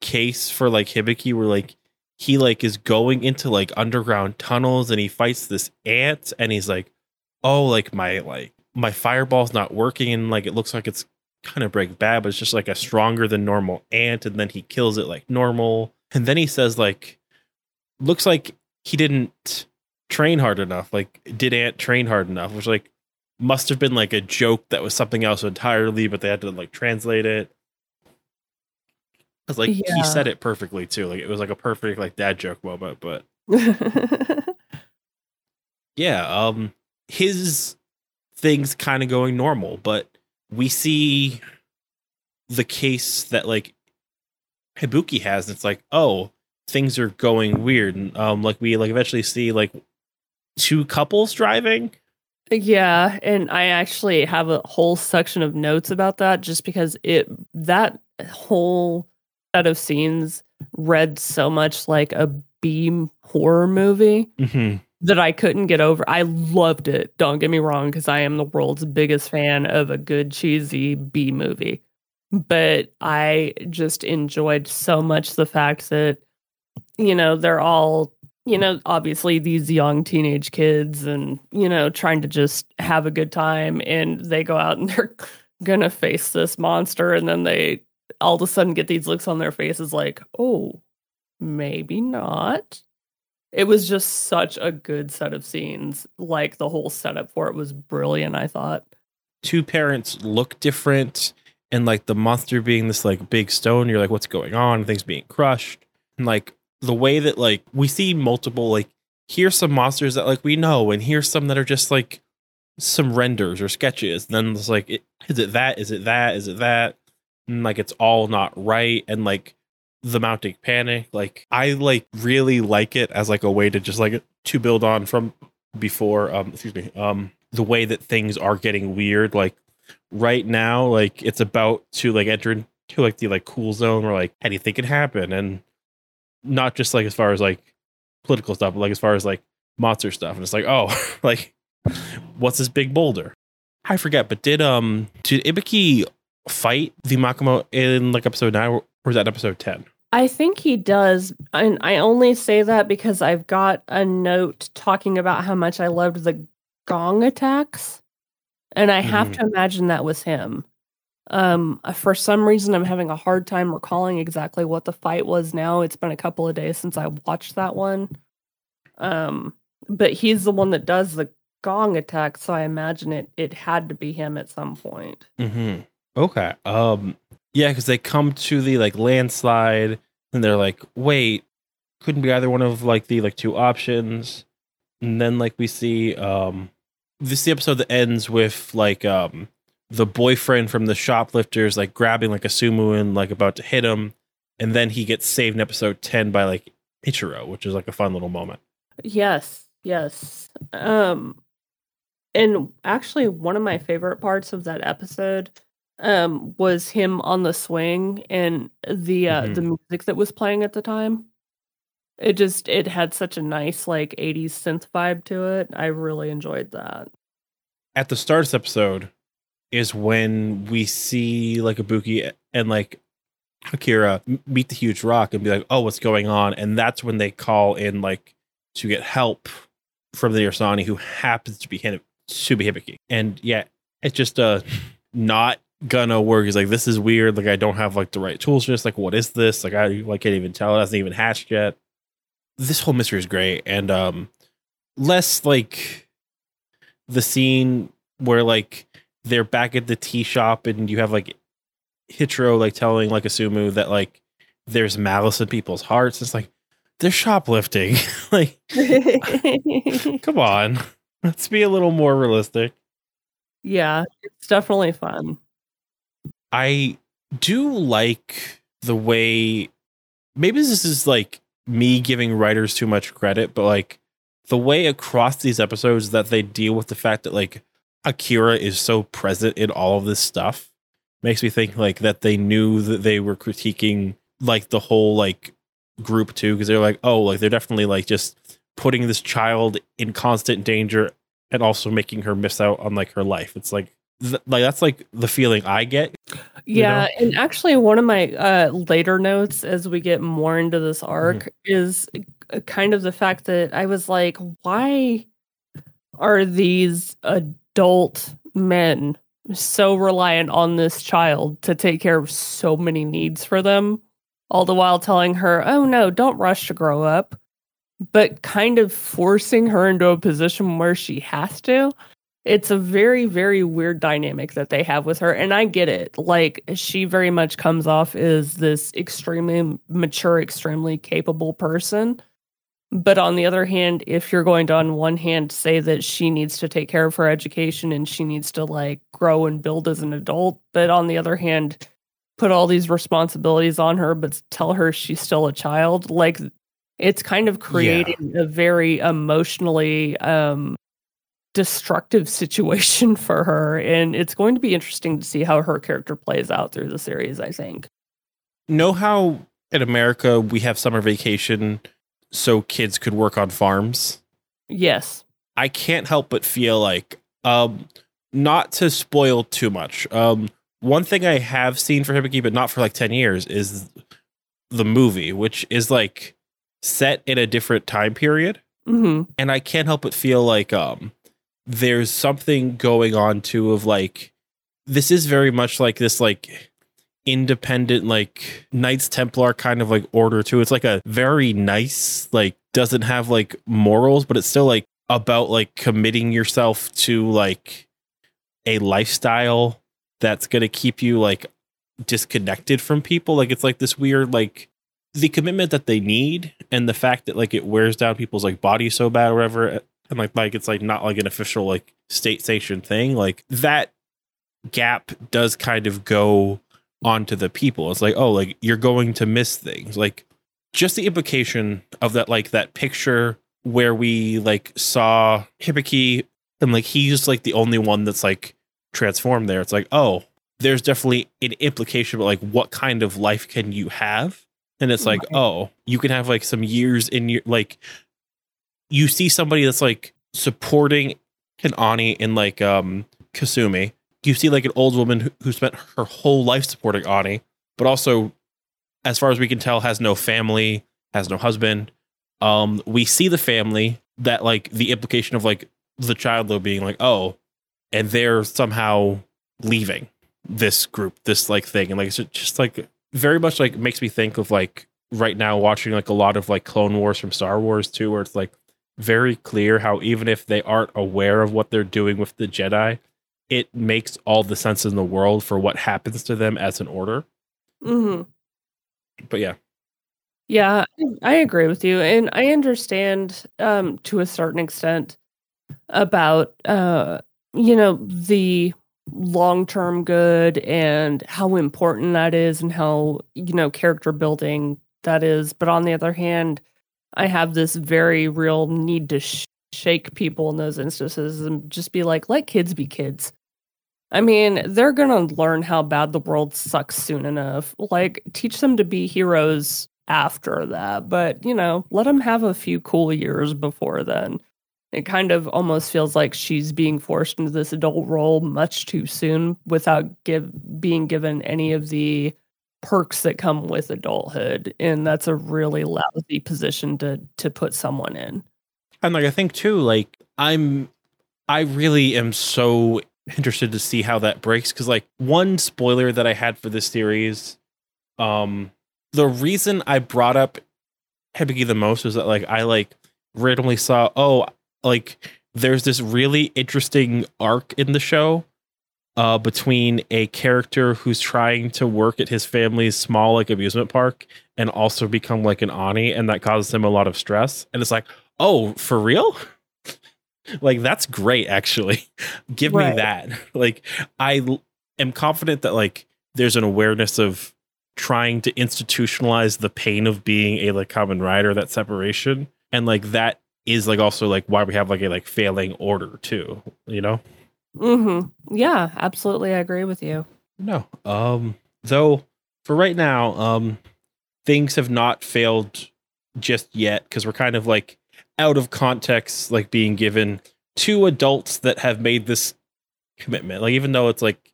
case for like Hibiki where like he like is going into like underground tunnels and he fights this ant and he's like oh like my like my fireball's not working and like it looks like it's kind of break bad but it's just like a stronger than normal ant. And then he kills it like normal. And then he says like looks like he didn't train hard enough like did ant train hard enough which like must have been like a joke that was something else entirely, but they had to like translate it. Because like Yeah. he said it perfectly too. Like it was like a perfect like dad joke moment. But yeah, um his things kind of going normal, but we see the case that like Ibuki has, and it's like, oh, things are going weird. And um like we like eventually see like two couples driving. Yeah, and I actually have a whole section of notes about that just because it that whole set of scenes read so much like a beam horror movie Mm-hmm. that I couldn't get over. I loved it. Don't get me wrong cuz I am the world's biggest fan of a good cheesy B movie. But I just enjoyed so much the fact that you know, they're all you know, obviously these young teenage kids and, you know, trying to just have a good time and they go out and they're gonna face this monster and then they all of a sudden get these looks on their faces like, oh, maybe not. It was just such a good set of scenes. Like the whole setup for it was brilliant, I thought. Two parents look different and like the monster being this like big stone, you're like, what's going on? Things being crushed. And like the way that like we see multiple like here's some monsters that like we know and here's some that are just like some renders or sketches. And then it's like is it that? Is it that? Is it that? And like it's all not right. And like the mounting panic like i like really like it as like a way to just like to build on from before um excuse me um the way that things are getting weird. Like right now like it's about to like enter into like the like cool zone where like anything can happen. And not just like as far as like political stuff, but like as far as like monster stuff. And it's like, oh, like what's this big boulder? I forget, but did um did Ibiki fight the Makamou in like episode nine or was that episode ten? I think he does. And I only say that because I've got a note talking about how much I loved the gong attacks. And I have Mhm. to imagine that was him. Um, for some reason, I'm having a hard time recalling exactly what the fight was now. It's been a couple of days since I watched that one. Um, but he's the one that does the gong attack, so I imagine it it had to be him at some point. Mm-hmm. Okay. Um. Yeah, because they come to the like landslide, and they're like, "Wait, couldn't be either one of like the like two options." And then like we see um, this is the episode that ends with like um the boyfriend from the shoplifters like grabbing like Asumu and like about to hit him, and then he gets saved in episode ten by like Ichiro, which is like a fun little moment. Yes, yes. Um and actually one of my favorite parts of that episode um was him on the swing and the uh Mhm. the music that was playing at the time. It just it had such a nice like 80s synth vibe to it. I really enjoyed that. at the start of this episode is when we see like Ibuki and like Akira meet the huge rock and be like, "Oh, what's going on?" And that's when they call in like to get help from the Ursani, who happens to be Hin- to be Hibiki. And yeah, it's just uh not gonna work. He's like, "This is weird. Like, I don't have like the right tools for this. Like, what is this? Like, I like can't even tell. It hasn't even hatched yet." This whole mystery is great, and um, less like the scene where like they're back at the tea shop and you have like Hitro like telling like Asumu that like there's malice in people's hearts. It's like they're shoplifting. like, come on. Let's be a little more realistic. yeah, it's definitely fun. I do like the way maybe this is like me giving writers too much credit, but like the way across these episodes that they deal with the fact that like Akira is so present in all of this stuff makes me think like that they knew that they were critiquing like the whole like group too because they're like oh like they're definitely like just putting this child in constant danger and also making her miss out on like her life. It's like th- like that's like the feeling i get You Yeah, and actually, one of my uh, later notes as we get more into this arc is uh, kind of the fact that I was like, why are these adult men so reliant on this child to take care of so many needs for them? All the while telling her, oh no, don't rush to grow up, but kind of forcing her into a position where she has to it's a very very weird dynamic that they have with her and i get it like she very much comes off as this extremely mature extremely capable person but on the other hand if you're going to on one hand say that she needs to take care of her education and she needs to like grow and build as an adult but on the other hand put all these responsibilities on her but tell her she's still a child like it's kind of creating a very emotionally um destructive situation for her and it's going to be interesting to see how her character plays out through the series i think. Know how in america we have summer vacation so kids could work on farms? Yes. I can't help but feel like um not to spoil too much. Um one thing I have seen for Hibiki but not for like 10 years is the movie which is like set in a different time period. Hmm and I can't help but feel like um there's something going on too of like this is very much like this like independent like Knights Templar kind of like order too. It's like a very nice like doesn't have like morals, but it's still like about like committing yourself to like a lifestyle that's going to keep you like disconnected from people. Like it's like this weird like the commitment that they need and the fact that like it wears down people's like bodies so bad or whatever and like like it's like not like an official like state sanctioned thing like that gap does kind of go onto the people. It's like oh like you're going to miss things. Like just the implication of that like that picture where we like saw Hibiki and like he's like the only one that's like transformed there. It's like oh there's definitely an implication but like what kind of life can you have? And it's like oh you can have like some years in your like you see somebody that's like supporting an Oni in like um kasumi you see like an old woman who, who spent her whole life supporting Oni but also as far as we can tell has no family has no husband. Um we see the family that like the implication of like the child though being like oh and they're somehow leaving this group this like thing and like it's just like very much like makes me think of like right now watching like a lot of like clone wars from star wars too where it's like very clear how even if they aren't aware of what they're doing with the jedi it makes all the sense in the world for what happens to them as an order. Hmm but yeah. Yeah, I agree with you, and I understand um, to a certain extent about uh, you know the long term good and how important that is, and how you know character building that is. But on the other hand, I have this very real need to sh- shake people in those instances and just be like, let kids be kids. I mean, they're gonna learn how bad the world sucks soon enough. Like, teach them to be heroes after that, but you know, let them have a few cool years before then. It kind of almost feels like she's being forced into this adult role much too soon without give being given any of the perks that come with adulthood, and that's a really lousy position to to put someone in. And like i think too like i'm i really am so interested to see how that breaks because like one spoiler that i had for this series um the reason i brought up Hibiki the most was that like i like randomly saw oh like there's this really interesting arc in the show uh between a character who's trying to work at his family's small like amusement park and also become like an Oni and that causes him a lot of stress. And it's like oh for real like that's great actually give me that like i l- am confident that like there's an awareness of trying to institutionalize the pain of being a like Kamen Rider that separation and like that is like also like why we have like a like failing order too you know Mm-hmm. Yeah, absolutely. I agree with you. no um though for right now um things have not failed just yet because we're kind of like out of context like being given two adults that have made this commitment. Like even though it's like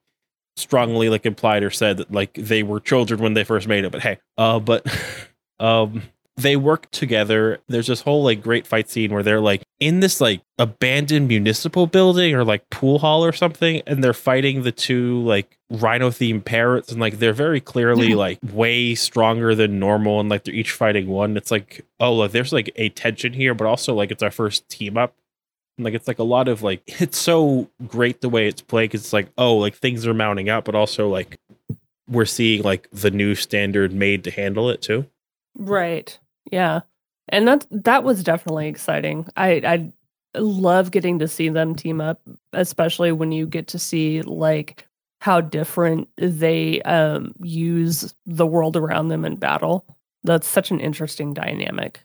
strongly like implied or said that like they were children when they first made it but hey uh but um they work together. There's this whole like great fight scene where they're like in this like abandoned municipal building or like pool hall or something and they're fighting the two like rhino themed parrots and like they're very clearly like way stronger than normal and like they're each fighting one. It's like oh like there's like a tension here but also like it's our first team up. And, like it's like a lot of like it's so great the way it's played because it's like oh like things are mounting up but also like we're seeing like the new standard made to handle it too. Right. Yeah. And that that was definitely exciting. I I love getting to see them team up, especially when you get to see like how different they um use the world around them in battle. That's such an interesting dynamic.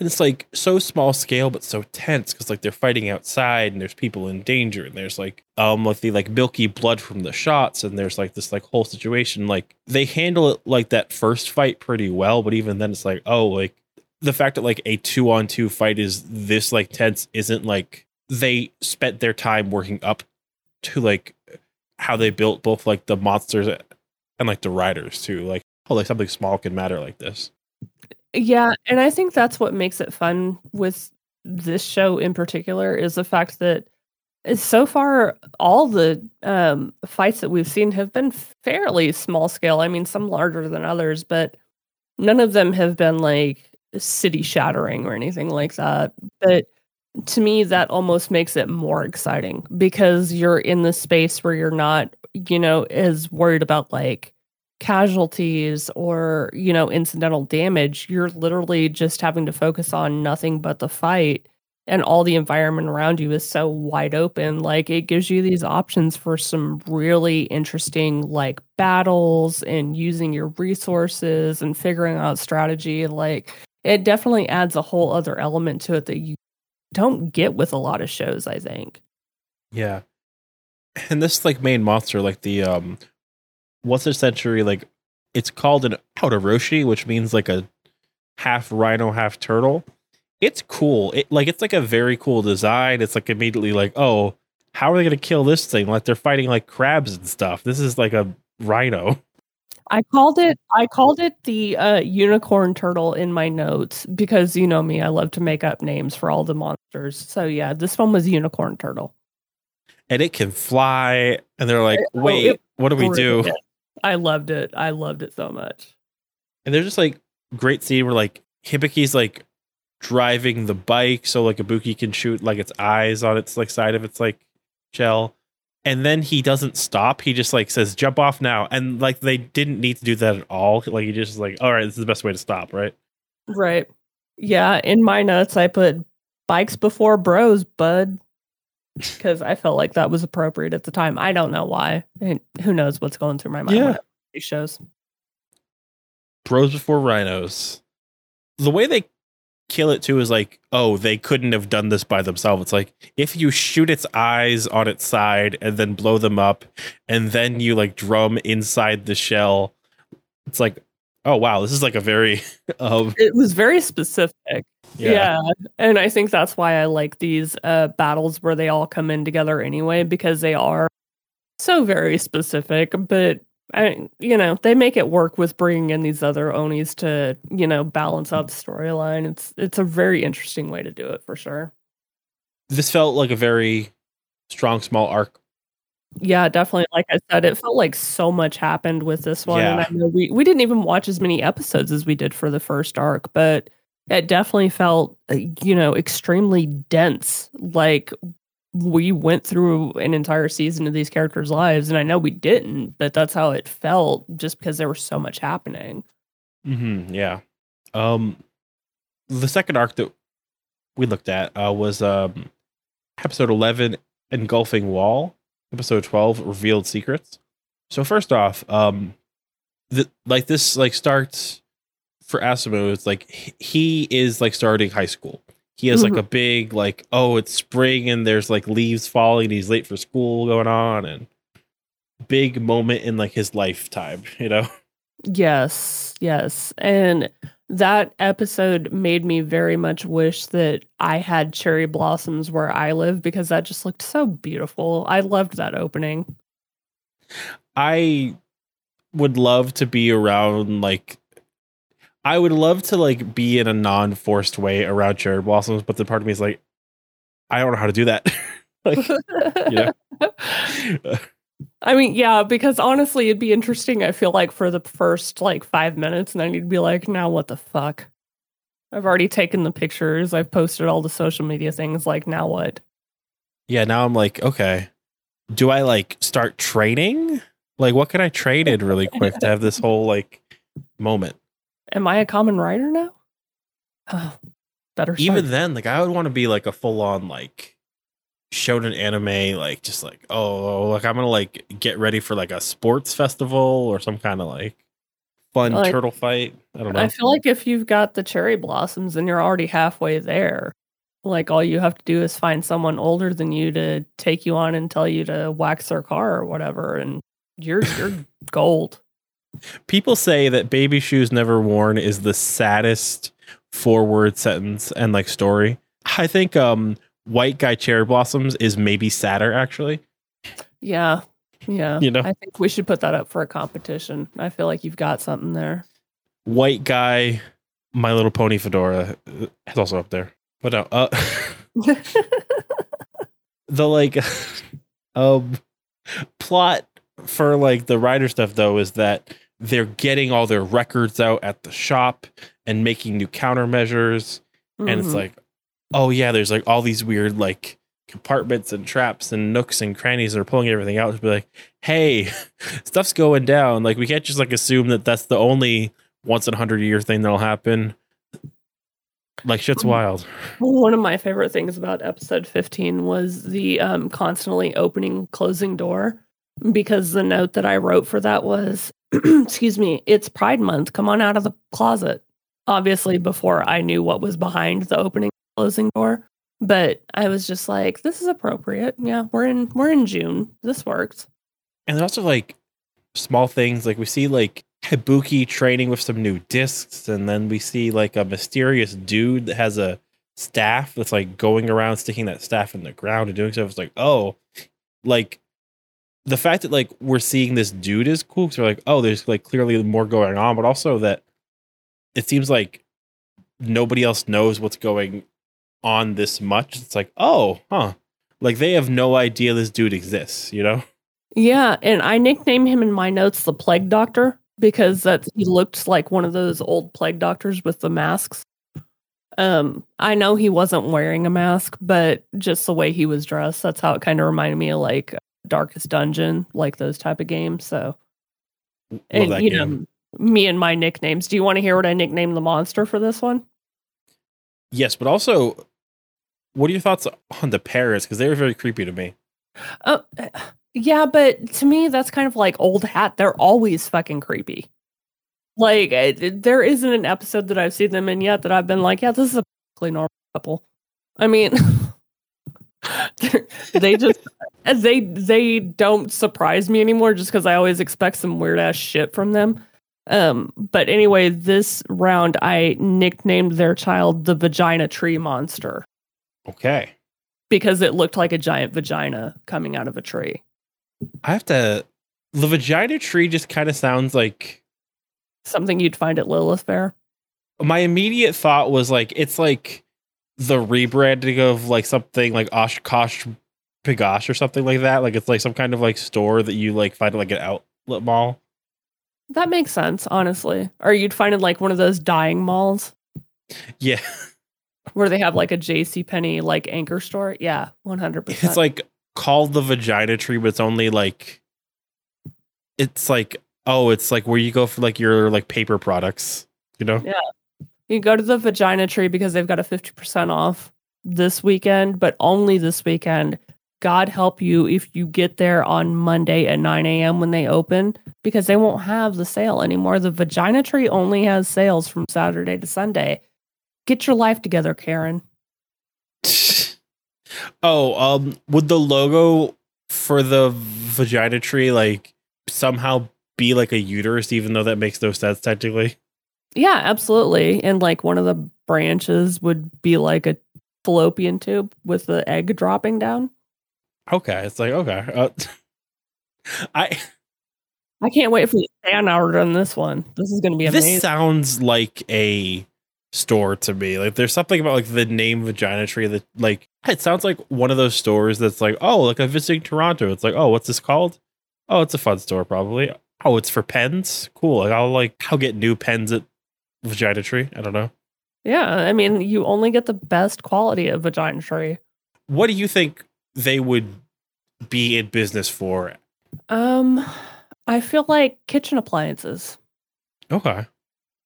And it's like so small scale but so tense because like they're fighting outside and there's people in danger and there's like um like the like milky blood from the shots and there's like this like whole situation. Like they handle it like that first fight pretty well but even then it's like oh like the fact that like a two on two fight is this like tense isn't like they spent their time working up to like how they built both like the monsters and like the riders too. Like oh like something small can matter like this Yeah, and I think that's what makes it fun with this show in particular is the fact that uh, so far all the um, fights that we've seen have been fairly small scale. I mean, some larger than others, but none of them have been like city shattering or anything like that. But to me, that almost makes it more exciting because you're in the space where you're not, you know, as worried about like casualties or, you know, incidental damage. You're literally just having to focus on nothing but the fight. And all the environment around you is so wide open. Like it gives you these options for some really interesting, like battles and using your resources and figuring out strategy. Like it definitely adds a whole other element to it that you don't get with a lot of shows, I think. Yeah. And this like main monster, like the um what's a century like it's called an Outoroshi, which means like a half rhino, half turtle. It's cool. It like it's like a very cool design. It's like immediately like, oh, how are they gonna kill this thing? Like they're fighting like crabs and stuff. This is like a rhino. I called it I called it the uh, unicorn turtle in my notes because you know me, I love to make up names for all the monsters. So yeah, this one was unicorn turtle. And it can fly and they're like, Oh, "Wait, it- what do we do?" I loved it. I loved it so much. And there's just like great scene where like Hibiki's like driving the bike so like Ibuki can shoot like its eyes on its like side of its like shell. And then he doesn't stop. He just like says, jump off now. And like they didn't need to do that at all. Like he just like, all right, this is the best way to stop, right? Right. Yeah, in my notes I put bikes before bros, bud. Because I felt like that was appropriate at the time. I don't know why. And who knows what's going through my mind Yeah. these shows. Bros before rhinos. The way they kill it too is like, oh, they couldn't have done this by themselves. It's like if you shoot its eyes on its side and then blow them up, and then you like drum inside the shell, it's like, oh wow, this is like a very um It was very specific. Yeah. Yeah. And I think that's why I like these uh, battles where they all come in together anyway, because they are so very specific. But, I, you know, they make it work with bringing in these other Onis to, you know, balance out the storyline. It's it's a very interesting way to do it for sure. This felt like a very strong small arc. Yeah, definitely. Like I said, it felt like so much happened with this one. And I know we, we didn't even watch as many episodes as we did for the first arc, but it definitely felt, uh, you know, extremely dense. Like we went through an entire season of these characters' lives. And I know we didn't, but that's how it felt just because there was so much happening. Mm-hmm, yeah. Um, the second arc that we looked at uh, was um, episode eleven, engulfing wall. Episode twelve, revealed secrets. So first off, um, the, like this like starts for Asumu. It's like he is like starting high school. He has like Mhm. a big like oh it's spring and there's like leaves falling. And he's late for school going on and big moment in like his lifetime. You know. Yes, yes. And that episode made me very much wish that I had cherry blossoms where I live because that just looked so beautiful. I loved that opening. I would love to be around like I would love to like be in a non-forced way around cherry blossoms, but the part of me is like, I don't know how to do that. like, Yeah. I mean, yeah, because honestly, it'd be interesting. I feel like for the first like five minutes, and then you'd be like, now what the fuck? I've already taken the pictures. I've posted all the social media things. Like, now what? yeah, now I'm like, okay, do I like start training? Like, what can I train in really quick to have this whole like moment? Am I a Kamen Rider now? Oh, better. Even start. then, like, I would want to be like a full-on like shonen anime, like just like oh, oh, like I'm gonna like get ready for like a sports festival or some kind of like fun Like- turtle fight. I don't know. I feel like if you've got the cherry blossoms and you're already halfway there, like all you have to do is find someone older than you to take you on and tell you to wax their car or whatever, and you're you're gold. People say that baby shoes never worn is the saddest forward sentence and like story. I think um white guy cherry blossoms is maybe sadder actually. Yeah, yeah. You know? I think we should put that up for a competition. I feel like you've got something there. White guy My Little Pony fedora is also up there. But no, uh, the like um plot for like the rider stuff though is that they're getting all their records out at the shop and making new countermeasures and it's Mhm. like oh yeah there's like all these weird like compartments and traps and nooks and crannies that are pulling everything out to be like hey stuff's going down like we can't just like assume that that's the only once in a hundred year thing that'll happen like shit's Mhm. wild One of my favorite things about episode 15 was the um, constantly opening, closing door. Because the note that I wrote for that was, excuse me, it's Pride Month. Come on out of the closet. Obviously, before I knew what was behind the opening, closing door. But I was just like, this is appropriate. Yeah, we're in we're in June. This works. and there's also like small things like we see like Ibuki training with some new discs, and then we see like a mysterious dude that has a staff that's like going around sticking that staff in the ground and doing stuff. It's like, oh, like the fact that like we're seeing this dude is cool because we're like, oh, there's like clearly more going on, but also that it seems like nobody else knows what's going on this much. It's like, oh, huh. Like they have no idea this dude exists, you know? Yeah, and I nicknamed him in my notes the plague doctor because that he looked like one of those old plague doctors with the masks. Um, I know he wasn't wearing a mask, but just the way he was dressed, that's how it kind of reminded me of like Darkest Dungeon, like those type of games. So, and you game. know, me and my nicknames. Do you want to hear what I nicknamed the monster for this one? Yes, but also, what are your thoughts on the parrots? Because they were very creepy to me. Oh, eh, yeah, but to me, that's kind of like old hat. They're always fucking creepy. Like, eh, it, there isn't an episode that I've seen them in yet that I've been like, yeah, this is a normal couple. I mean, they just they they don't surprise me anymore just because I always expect some weird ass shit from them. Um, but anyway, this round I nicknamed their child the vagina tree monster Okay. because it looked like a giant vagina coming out of a tree. I have to. The vagina tree just kind of sounds like. something you'd find at Lilith Fair. My immediate thought was like, it's like the rebranding of like something like Oshkosh B'gosh or something like that. Like it's like some kind of like store that you like find like an outlet mall. That makes sense, honestly. Or you'd find it like one of those dying malls Yeah. where they have like a JC Penney like anchor store. Yeah, one hundred percent. It's like called the vagina tree, but it's only like. It's like, oh, it's like where you go for like your like paper products, you know? Yeah. You go to the Vagina Tree because they've got a fifty percent off this weekend, but only this weekend. God help you if you get there on Monday at nine a.m. when they open because they won't have the sale anymore. The Vagina Tree only has sales from Saturday to Sunday. Get your life together, Karen. oh, um, would the logo for the vagina tree like somehow be like a uterus, even though that makes no sense technically? Yeah, absolutely. And like one of the branches would be like a fallopian tube with the egg dropping down. Okay, it's like okay. Uh, I I can't wait for the fan hour on this one. This is going to be amazing. this sounds like a store to me. Like there's something about like the name vagina tree that like it sounds like one of those stores that's like oh like I'm visiting Toronto. It's like oh what's this called? Oh it's a fun store probably. Oh it's for pens. Cool. Like I'll like I'll get new pens at vagina tree. I don't know. yeah, I mean, you only get the best quality of vagina tree. What do you think they would be in business for? Um, I feel like kitchen appliances. Okay.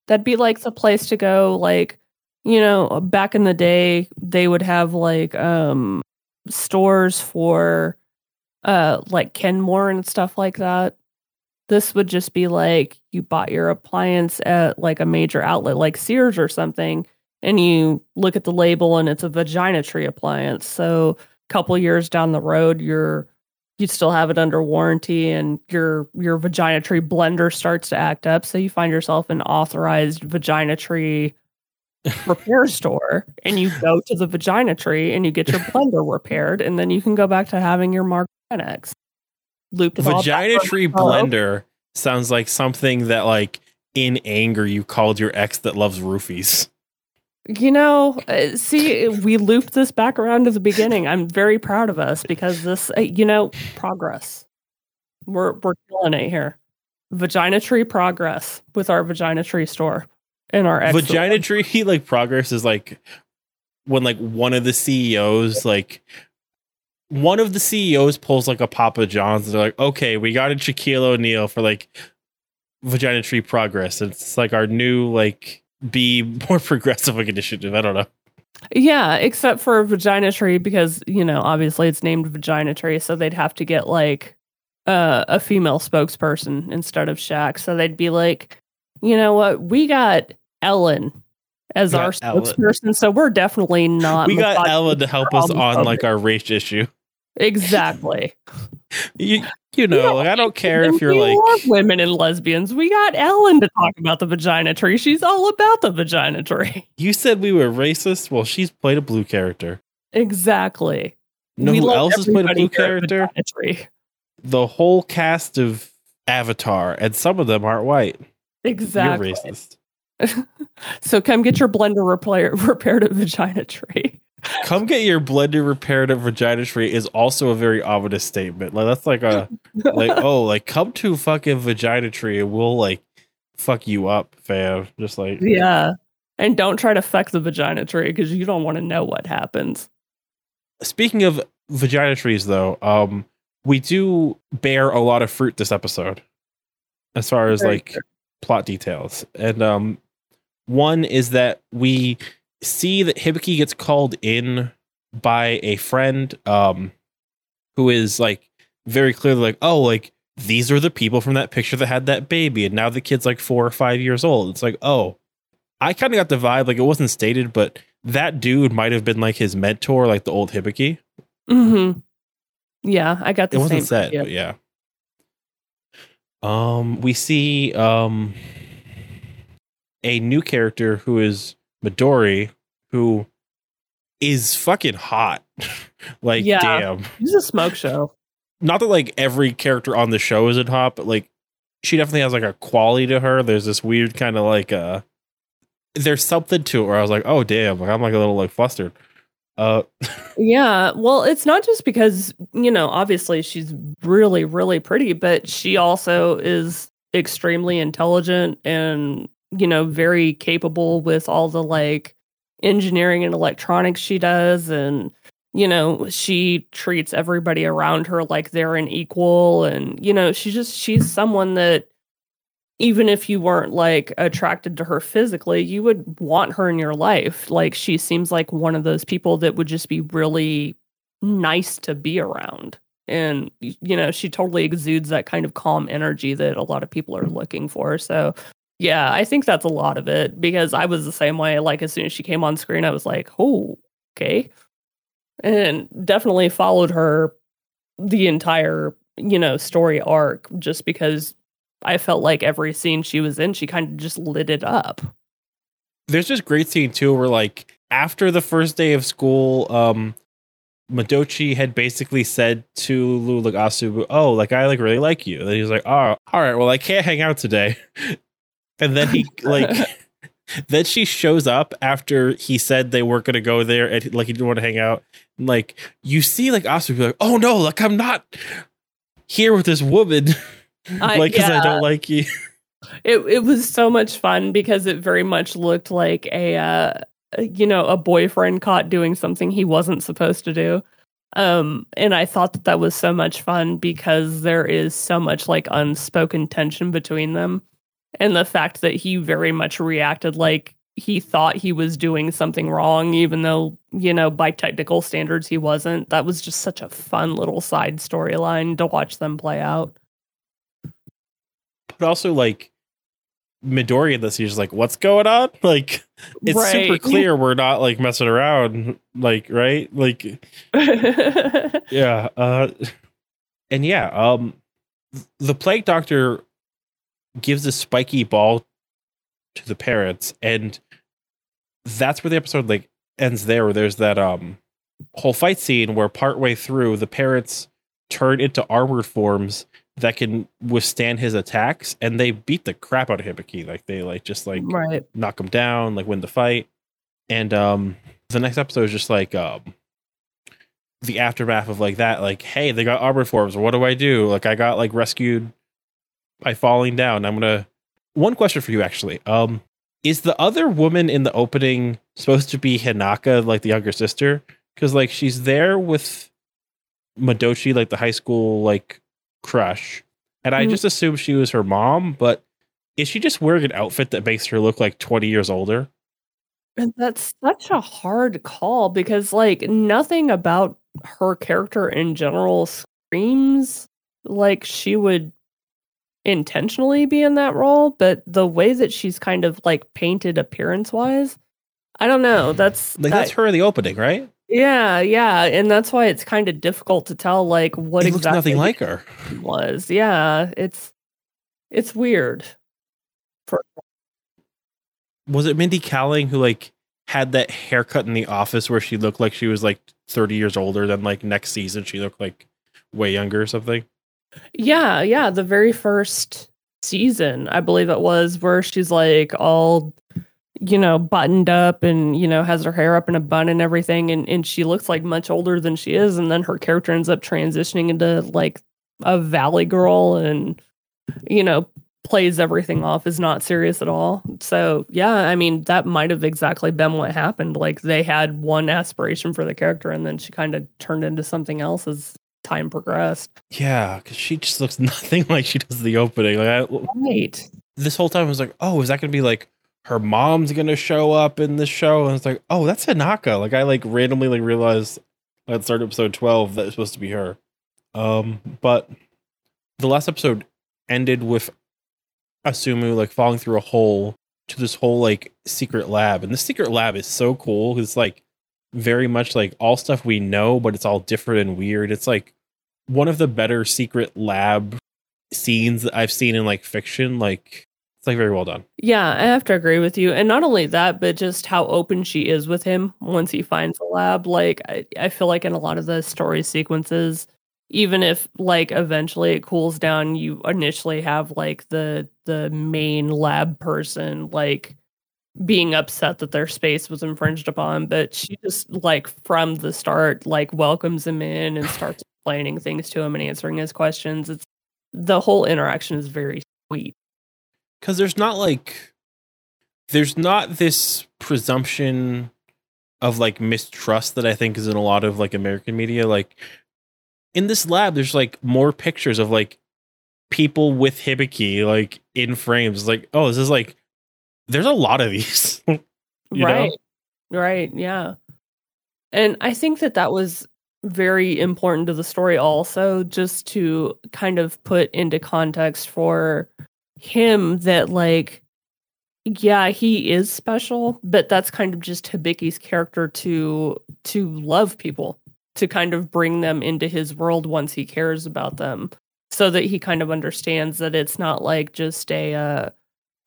That'd be like the place to go. Like, you know, back in the day, they would have like um stores for uh like Kenmore and stuff like that. This would just be like you bought your appliance at like a major outlet like Sears or something, and you look at the label and it's a vagina tree appliance. So couple years down the road, you're you'd still have it under warranty and your your vagina tree blender starts to act up. So you find yourself an authorized vagina tree repair store and you go to the vagina tree and you get your blender repaired and then you can go back to having your Mark X looped it all back Vagina tree blender sounds like something that like in anger you called your ex that loves roofies. You know, uh, see, we looped this back around to the beginning. I'm very proud of us because this, uh, you know, progress. We're we're killing it here. Vagina tree progress with our vagina tree store and our ex Vagina tree like progress is like when like one of the CEOs like one of the CEOs pulls like a Papa John's and they're like, okay, we got a Shaquille O'Neal for like Vagina Tree Progress. It's like our new like be more progressive like initiative. I don't know. Yeah, except for Vagina Tree because, you know, obviously it's named Vagina Tree, so they'd have to get like uh, a female spokesperson instead of Shaq. So they'd be like, you know what, we got Ellen as We our got Ellen. spokesperson, so we're definitely not. we got misogynistic Ella to help us on like our race issue. Exactly. You you know, Yeah, like I don't care if you're like women and lesbians. We got Ellen to talk about the vagina tree. She's all about the vagina tree. you said we were racist. Well, she's played a blue character. Exactly. You know We who else has played a blue character? The whole cast of Avatar, and some of them aren't white. Exactly. You're racist. So come get your blender repair, repaired at vagina tree. Come get your blender repaired at Vagina Tree is also a very ominous statement. Like that's like a like oh like come to fucking Vagina Tree and we'll like fuck you up, fam. Just like yeah. And don't try to fuck the vagina tree because you don't want to know what happens. Speaking of vagina trees, though, um, we do bear a lot of fruit this episode, as far as Very like plot details. And um, one is that we see that Hibiki gets called in by a friend, um, who is like very clearly like, oh, like these are the people from that picture that had that baby, and now the kid's like four or five years old. It's like, oh, I kind of got the vibe like it wasn't stated, but that dude might have been like his mentor, like the old Hibiki. Mm-hmm. Yeah, I got the It wasn't same said, but yeah. Um, we see um a new character who is Midori, who is fucking hot. like, Yeah. damn. It's a smoke show. Not that like every character on the show isn't hot, but like she definitely has like a quality to her. There's this weird kind of like uh there's something to it where I was like, oh damn, like I'm like a little like flustered. Uh Yeah. Well, it's not just because, you know, obviously she's really, really pretty, but she also is extremely intelligent and, you know, very capable with all the like engineering and electronics she does. And, you know, she treats everybody around her like they're an equal. And, you know, she just, she's someone that even if you weren't like attracted to her physically, you would want her in your life. Like she seems like one of those people that would just be really nice to be around. And you know, she totally exudes that kind of calm energy that a lot of people are looking for. So, yeah, I think that's a lot of it because I was the same way. Like as soon as she came on screen, I was like, "Oh, okay," and definitely followed her the entire you know story arc just because I felt like every scene she was in, she kind of just lit it up. there's this great scene too where like after the first day of school um Madochi had basically said to Lu like Asumu, "Oh, like I like really like you." And he's like, "Oh, all right. Well, I can't hang out today." And then he like then she shows up after he said they weren't going to go there and like he didn't want to hang out. And, like you see like Asumu be like, "Oh no, like I'm not here with this woman." I- like cuz I don't like you. It it was so much fun because it very much looked like a uh, you know a boyfriend caught doing something he wasn't supposed to do. Um, and I thought that that was so much fun because there is so much like unspoken tension between them, and the fact that he very much reacted like he thought he was doing something wrong, even though you know by technical standards he wasn't. That was just such a fun little side storyline to watch them play out. but also like Midori in this, he's like, "What's going on?" Like, it's super clear we're not like messing around, like, right? Like, yeah, uh, and yeah, um, the plague doctor gives a spiky ball to the parents, and that's where the episode like ends. There, where there's that um whole fight scene where partway through the parents turn into armored forms that can withstand his attacks, and they beat the crap out of Hibiki. Like they like just like right. knock him down, like win the fight. And um the next episode is just like um the aftermath of like that, like, hey, they got armored forms. What do I do? Like I got like rescued by falling down. I'm gonna one question for you actually. Um is the other woman in the opening supposed to be Hinaka, like the younger sister? Because like she's there with Madochi, like the high school like crush. And I Mhm. just assumed she was her mom, but is she just wearing an outfit that makes her look like 20 years older? And that's such a hard call because like nothing about her character in general screams like she would intentionally be in that role, but the way that she's kind of like painted appearance wise, I don't know. Hmm. That's Like that's I- her in the opening, right? yeah, yeah, and that's why it's kind of difficult to tell like what it looks exactly nothing like her. was. Yeah, it's it's weird. For Was it Mindy Kaling who like had that haircut in the office where she looked like she was like 30 years older than like next season she looked like way younger or something? Yeah, yeah, the very first season, I believe it was, where she's like all, you know, buttoned up and, you know, has her hair up in a bun and everything. And, and she looks like much older than she is. And then her character ends up transitioning into like a valley girl and, you know, plays everything off is not serious at all. So, yeah, I mean, that might have exactly been what happened. Like they had one aspiration for the character and then she kind of turned into something else as time progressed. Yeah, because she just looks nothing like she does the opening. Like I, Right. this whole time I was like, oh, is that gonna be like her mom's gonna show up in this show? And it's like, oh, that's Hinaka. Like I like randomly like realized at the start episode 12 that it's supposed to be her. Um, but the last episode ended with Asumu like falling through a hole to this whole like secret lab. And this secret lab is so cool. It's like very much like all stuff we know, but it's all different and weird. It's like one of the better secret lab scenes that I've seen in like fiction. Like it's like very well done. Yeah, I have to agree with you. And not only that, but just how open she is with him once he finds the lab. Like, I, I feel like in a lot of the story sequences, even if like eventually it cools down, you initially have like the the main lab person like being upset that their space was infringed upon. But she just like from the start, like welcomes him in and starts explaining things to him and answering his questions. It's the whole interaction is very sweet. because there's not like there's not this presumption of like mistrust that I think is in a lot of like American media. Like in this lab, there's like more pictures of like people with Hibiki like in frames. Like, oh, this is like there's a lot of these. you know? right right yeah and i think that that was very important to the story also just to kind of put into context for him that like yeah he is special but that's kind of just hibiki's character to to love people to kind of bring them into his world once he cares about them so that he kind of understands that it's not like just a uh,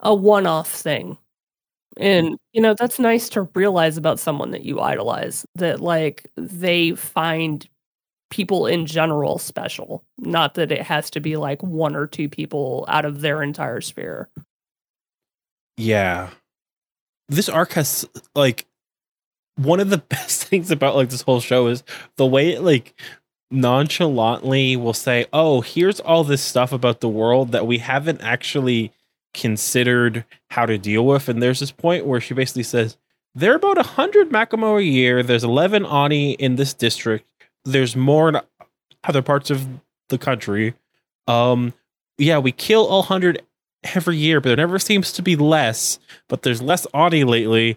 a one-off thing Mm. and you know that's nice to realize about someone that you idolize that like they find people in general special not that it has to be like one or two people out of their entire sphere Yeah. This arc has like one of the best things about like this whole show is the way it like nonchalantly will say, "Oh, here's all this stuff about the world that we haven't actually considered how to deal with." And there's this point where she basically says, "There are about 100 Makamou a year. There's 11 Oni in this district. There's more in other parts of the country. Um yeah, we kill all 100 every year, but there never seems to be less. But there's less Oni lately,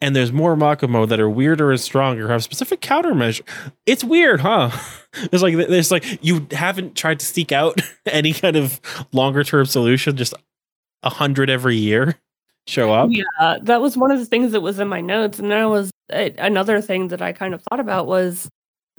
and there's more Makamou that are weirder and stronger, have specific countermeasure. It's weird, huh? It's like it's like you haven't tried to seek out any kind of longer term solution, just a hundred every year show up. yeah that was one of the things that was in my notes. And that was uh, another thing that i kind of thought about was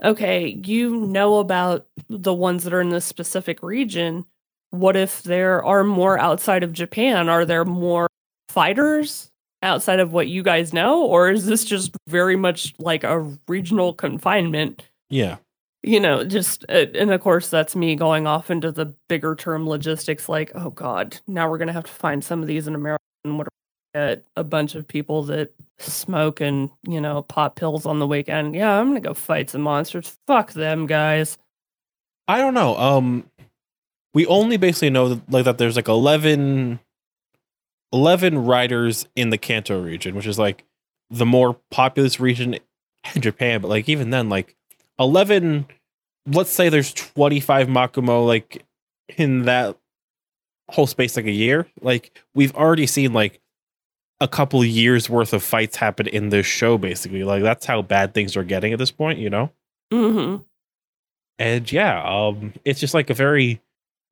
okay you know about the ones that are in this specific region. What if there are more outside of japan? Are there more fighters outside of what you guys know? Or is this just very much like a regional confinement? Yeah. You know, just uh, and of course that's me going off into the bigger term logistics. Like, oh god, now we're gonna have to find some of these in America. And what get a bunch of people that smoke and you know pop pills on the weekend. Yeah, I'm gonna go fight some monsters. Fuck them guys. I don't know. Um, we only basically know that, like that there's like 11, 11 riders in the Kanto region, which is like the more populous region in Japan. But like even then, like eleven, let's say there's twenty five Makamou like in that whole space like a year. Like we've already seen like a couple years worth of fights happen in this show basically like that's how bad things are getting at this point you know mm-hmm. and yeah um it's just like a very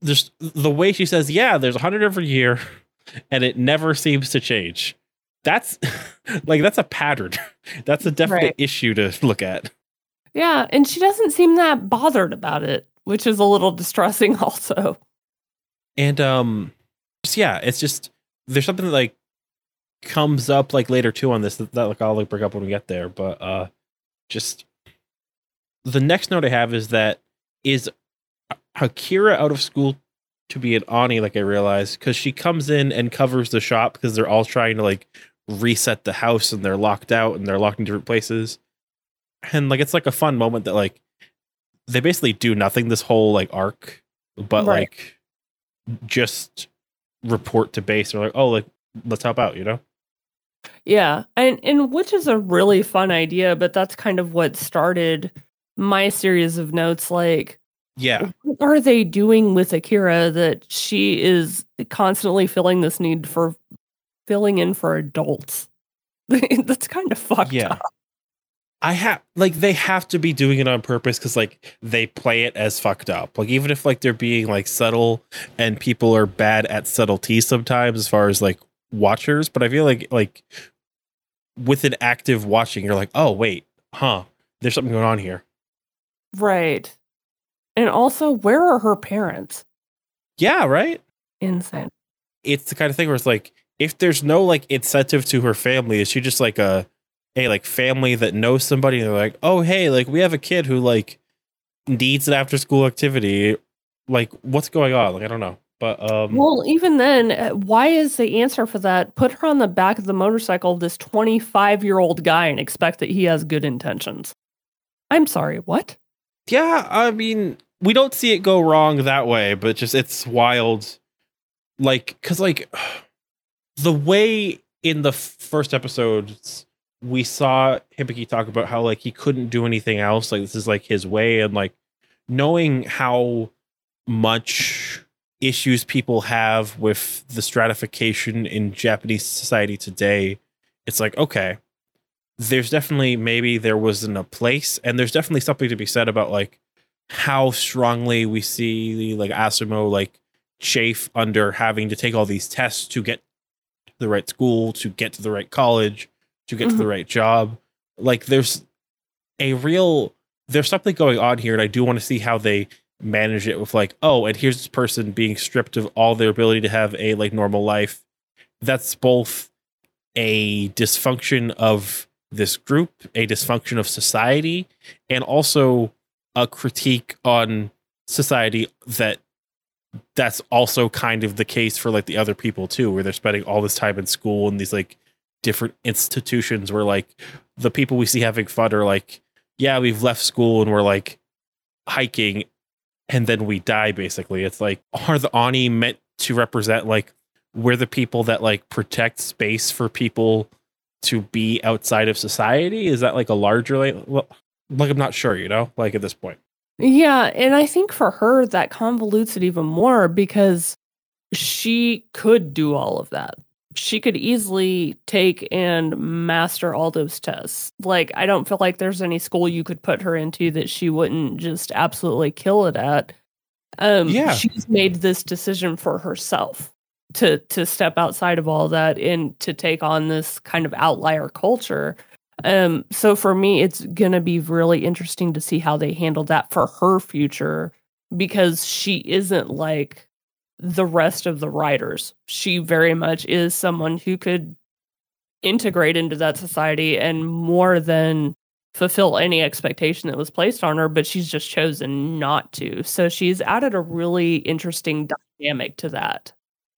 just the way she says yeah there's a hundred every year and it never seems to change that's like that's a pattern that's a definite right. issue to look at yeah and she doesn't seem that bothered about it which is a little distressing also and um just, yeah it's just there's something that, like comes up like later too on this that, that like I'll like bring up when we get there. But uh just the next note I have is that is Akira out of school to be an Oni, like I realized, because she comes in and covers the shop because they're all trying to like reset the house and they're locked out and they're locked in different places. And like it's like a fun moment that like they basically do nothing this whole like arc, but right. like just report to base. They're like, oh, like let's help out, you know? Yeah, and and which is a really fun idea, but that's kind of what started my series of notes. Like, yeah, what are they doing with Akira that she is constantly feeling this need for filling in for adults? that's kind of fucked yeah. up. I have like they have to be doing it on purpose because like they play it as fucked up. Like even if like they're being like subtle and people are bad at subtlety sometimes as far as like watchers, but I feel like like with an active watching, you're like, oh wait, huh? There's something going on here. Right. And also, where are her parents? Yeah, right? Insane. It's the kind of thing where it's like, if there's no like incentive to her family, is she just like a a like family that knows somebody and they're like, oh hey, like we have a kid who like needs an after school activity. Like, what's going on? Like, I don't know. But um, well, even then, uh, why is the answer for that? Put her on the back of the motorcycle of this 25 year old guy and expect that he has good intentions. I'm sorry, what? Yeah, I mean, we don't see it go wrong that way, but just it's wild. Like, cause like the way in the first episodes we saw Hibiki talk about how like he couldn't do anything else, like this is like his way, and like knowing how much issues people have with the stratification in Japanese society today, it's like, okay, there's definitely maybe there wasn't a place, and there's definitely something to be said about like how strongly we see like Asumu like chafe under having to take all these tests to get to the right school, to get to the right college, to get mm-hmm. to the mm-hmm. right job. Like there's a real there's something going on here, and I do want to see how they manage it with like, oh, and here's this person being stripped of all their ability to have a like normal life. That's both a dysfunction of this group, a dysfunction of society, and also a critique on society that that's also kind of the case for like the other people too, where they're spending all this time in school and these like different institutions where like the people we see having fun are like, yeah, we've left school and we're like hiking and then we die basically. It's like are the oni meant to represent like we're the people that like protect space for people to be outside of society? Is that like a larger like, like i'm not sure you know like at this point. Yeah and i think for her that convolutes it even more because she could do all of that she could easily take and master all those tests. Like, I don't feel like there's any school you could put her into that she wouldn't just absolutely kill it at. Um, yeah. she's made this decision for herself to to step outside of all that and to take on this kind of outlier culture. Um, so for me, it's gonna be really interesting to see how they handle that for her future because she isn't like the rest of the riders. She very much is someone who could integrate into that society and more than fulfill any expectation that was placed on her, but she's just chosen not to. So she's added a really interesting dynamic to that.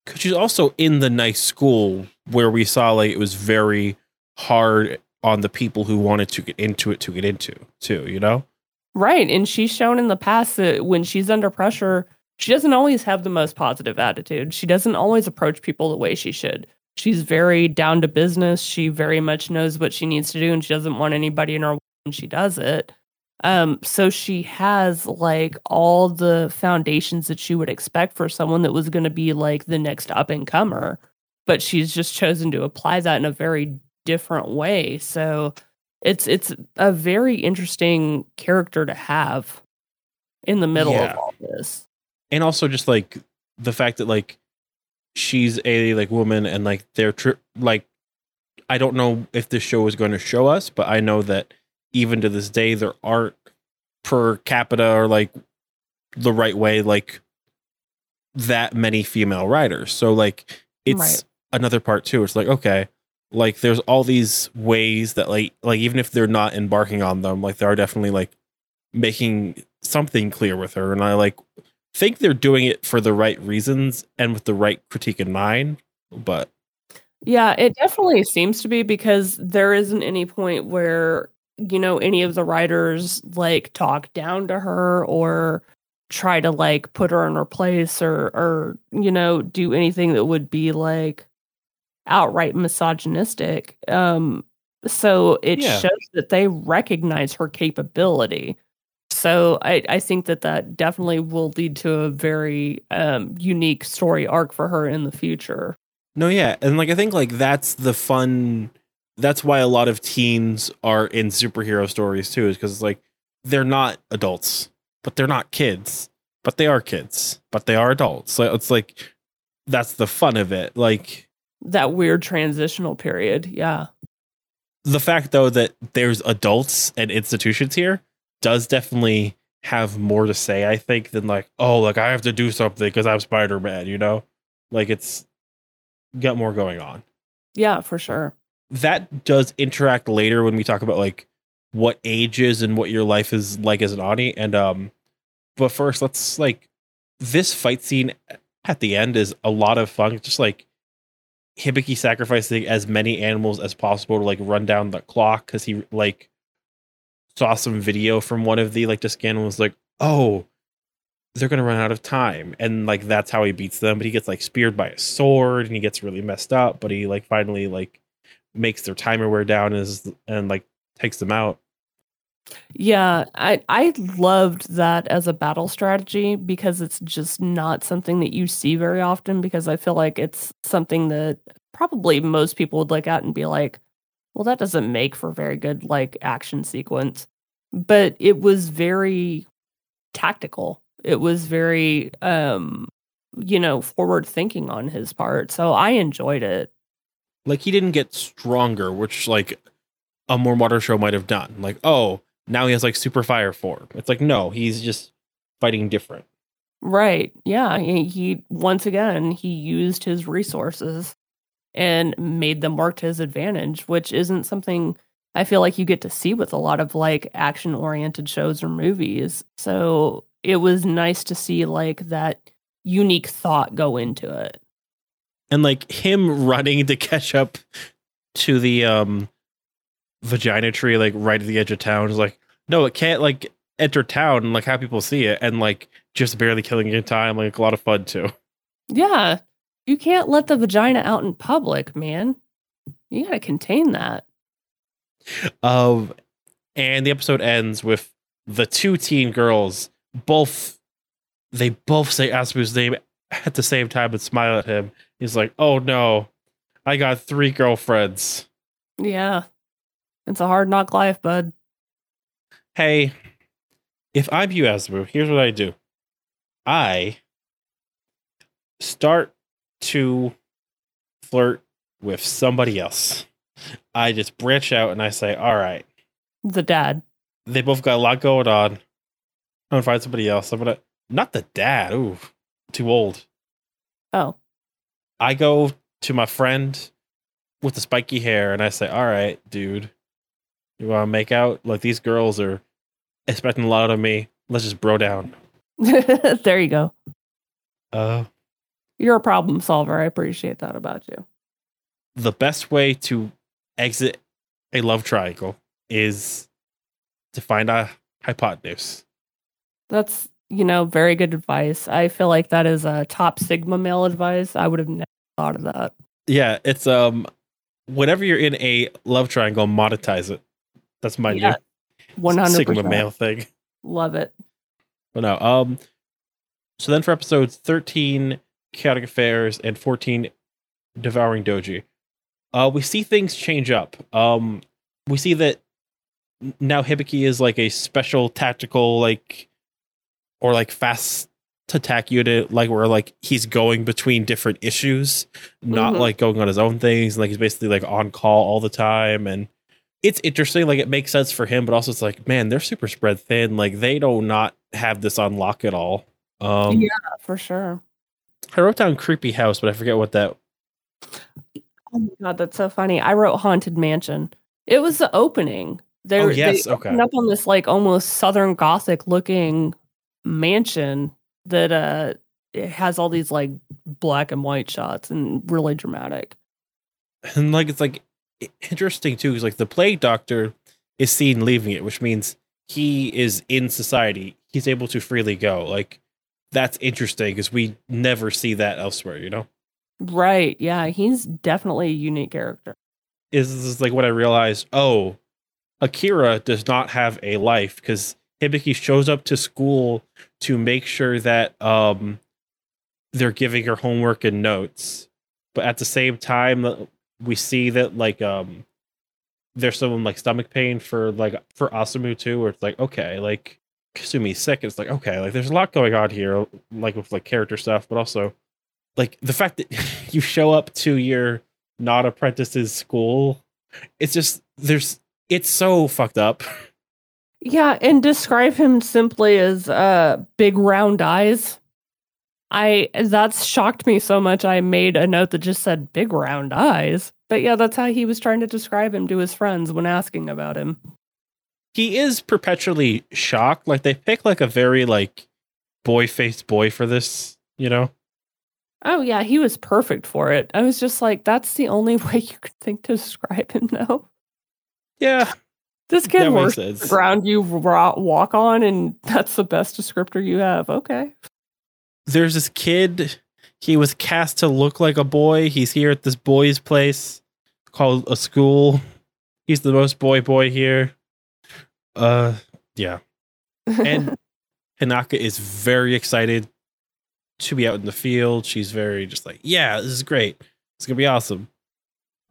Cause she's also in the nice school where we saw like it was very hard on the people who wanted to get into it to get into too, you know? Right. And she's shown in the past that when she's under pressure, she doesn't always have the most positive attitude. She doesn't always approach people the way she should. She's very down to business. She very much knows what she needs to do and she doesn't want anybody in her way when she does it. Um, so she has like all the foundations that she would expect for someone that was going to be like the next up and comer, but she's just chosen to apply that in a very different way. So it's it's a very interesting character to have in the middle Yeah. of all this. And also just like the fact that like she's a like woman and like they're tri- like I don't know if this show is going to show us, but I know that even to this day there aren't per capita or like the right way like that many female riders. So like it's Right. another part too. It's like okay, like there's all these ways that like like even if they're not embarking on them, like they are definitely like making something clear with her and I like think they're doing it for the right reasons and with the right critique in mind, but Yeah, it definitely seems to be because there isn't any point where, you know, any of the riders like talk down to her or try to like put her in her place or or you know, do anything that would be like outright misogynistic. Um so it Yeah. shows that they recognize her capability. So I, I think that that definitely will lead to a very um, unique story arc for her in the future. No, yeah, and like I think like that's the fun. That's why a lot of teens are in superhero stories too, is because it's like they're not adults, but they're not kids, but they are kids, but they are adults. So it's like that's the fun of it. Like that weird transitional period. Yeah. the fact though that there's adults and institutions here does definitely have more to say. I think than like oh like I have to do something because I'm Spider Man. You know, like it's got more going on. Yeah, for sure. that does interact later when we talk about like what ages and what your life is like as an Oni. And um, but first, let's like this fight scene at the end is a lot of fun. Just like Hibiki sacrificing as many animals as possible to like run down the clock because he like saw some video from one of the like disc was like oh they're gonna run out of time. And like that's how he beats them but he gets like speared by a sword and he gets really messed up but he like finally like makes their timer wear down and, is, and like takes them out. Yeah, I I loved that as a battle strategy because it's just not something that you see very often because I feel like it's something that probably most people would look at and be like, well that doesn't make for very good like action sequence. But it was very tactical. It was very um you know, forward thinking on his part. So I enjoyed it. like he didn't get stronger which like a more modern show might have done like oh now he has like super fire form it's like no he's just fighting different Right. Yeah. He, he once again he used his resources and made them work to his advantage, which isn't something I feel like you get to see with a lot of like action oriented shows or movies. So it was nice to see like that unique thought go into it. and like him running to catch up to the um vagina tree like right at the edge of town is like no it can't like enter town and like have people see it and like just barely killing it in time like a lot of fun too Yeah. You can't let the vagina out in public, man. You got to contain that. um and the episode ends with the two teen girls both they both say Asumu's name at the same time and smile at him he's like oh no i got three girlfriends Yeah. It's a hard knock life, bud. hey, if I'm you, here's what I do. I start to flirt with somebody else. I just branch out and I say, all right, The dad. they both got a lot going on. I'm gonna find somebody else. I'm gonna not the dad. Ooh, too old. Oh. I go to my friend with the spiky hair and I say, All right, dude, You want to make out? Like these girls are expecting a lot of me. Let's just bro down. there you go. Uh, You're a problem solver. I appreciate that about you. the best way to exit a love triangle is to find a hypotenuse. That's, you know, very good advice. I feel like that is a top Sigma male advice. I would have never thought of that. Yeah, it's um whenever you're in a love triangle, monetize it. That's my Yeah, new 100%. Sigma male thing. Love it. But no, um so then for episodes 13, Chaotic Affairs, and 14, Devouring Doji, uh we see things change up. Um we see that now Hibiki is like a special tactical like or like fast attack unit, like where like he's going between different issues, not Mhm. like going on his own things. Like he's basically like on call all the time and it's interesting, like it makes sense for him, but also it's like, man, they're super spread thin. Like they do not not have this on lock at all. Um Yeah. For sure. I wrote down creepy house, but I forget what that Oh my god, that's so funny. I wrote Haunted Mansion. It was the opening. They, Oh, yes, they okay. opened up on this like almost southern gothic looking mansion that uh it has all these like black and white shots and really dramatic. and like it's like interesting too because like the plague doctor is seen leaving it which means he is in society he's able to freely go like that's interesting because we never see that elsewhere you know Right. Yeah, he's definitely a unique character. is this is like what i realized oh akira does not have a life because hibiki shows up to school to make sure that um they're giving her homework and notes but at the same time uh, we see that like um there's some like stomach pain for like for Asumu too where it's like okay like Kasumi's sick it's like okay like there's a lot going on here like with like character stuff but also like the fact that you show up to your not apprentice's school it's just there's it's so fucked up Yeah, and describe him simply as uh big round eyes. I that's shocked me so much I made a note that just said big round eyes. But yeah, that's how he was trying to describe him to his friends when asking about him. He is perpetually shocked like they pick like a very like boy faced boy for this you know Oh yeah, he was perfect for it. I was just like, that's the only way you could think to describe him now. yeah This kid works the ground you walk on, and that's the best descriptor you have. Okay. there's this kid he was cast to look like a boy he's here at this boy's place called a school he's the most boy boy here uh yeah. And Hinaka is very excited to be out in the field. She's very just like yeah this is great. It's gonna be awesome.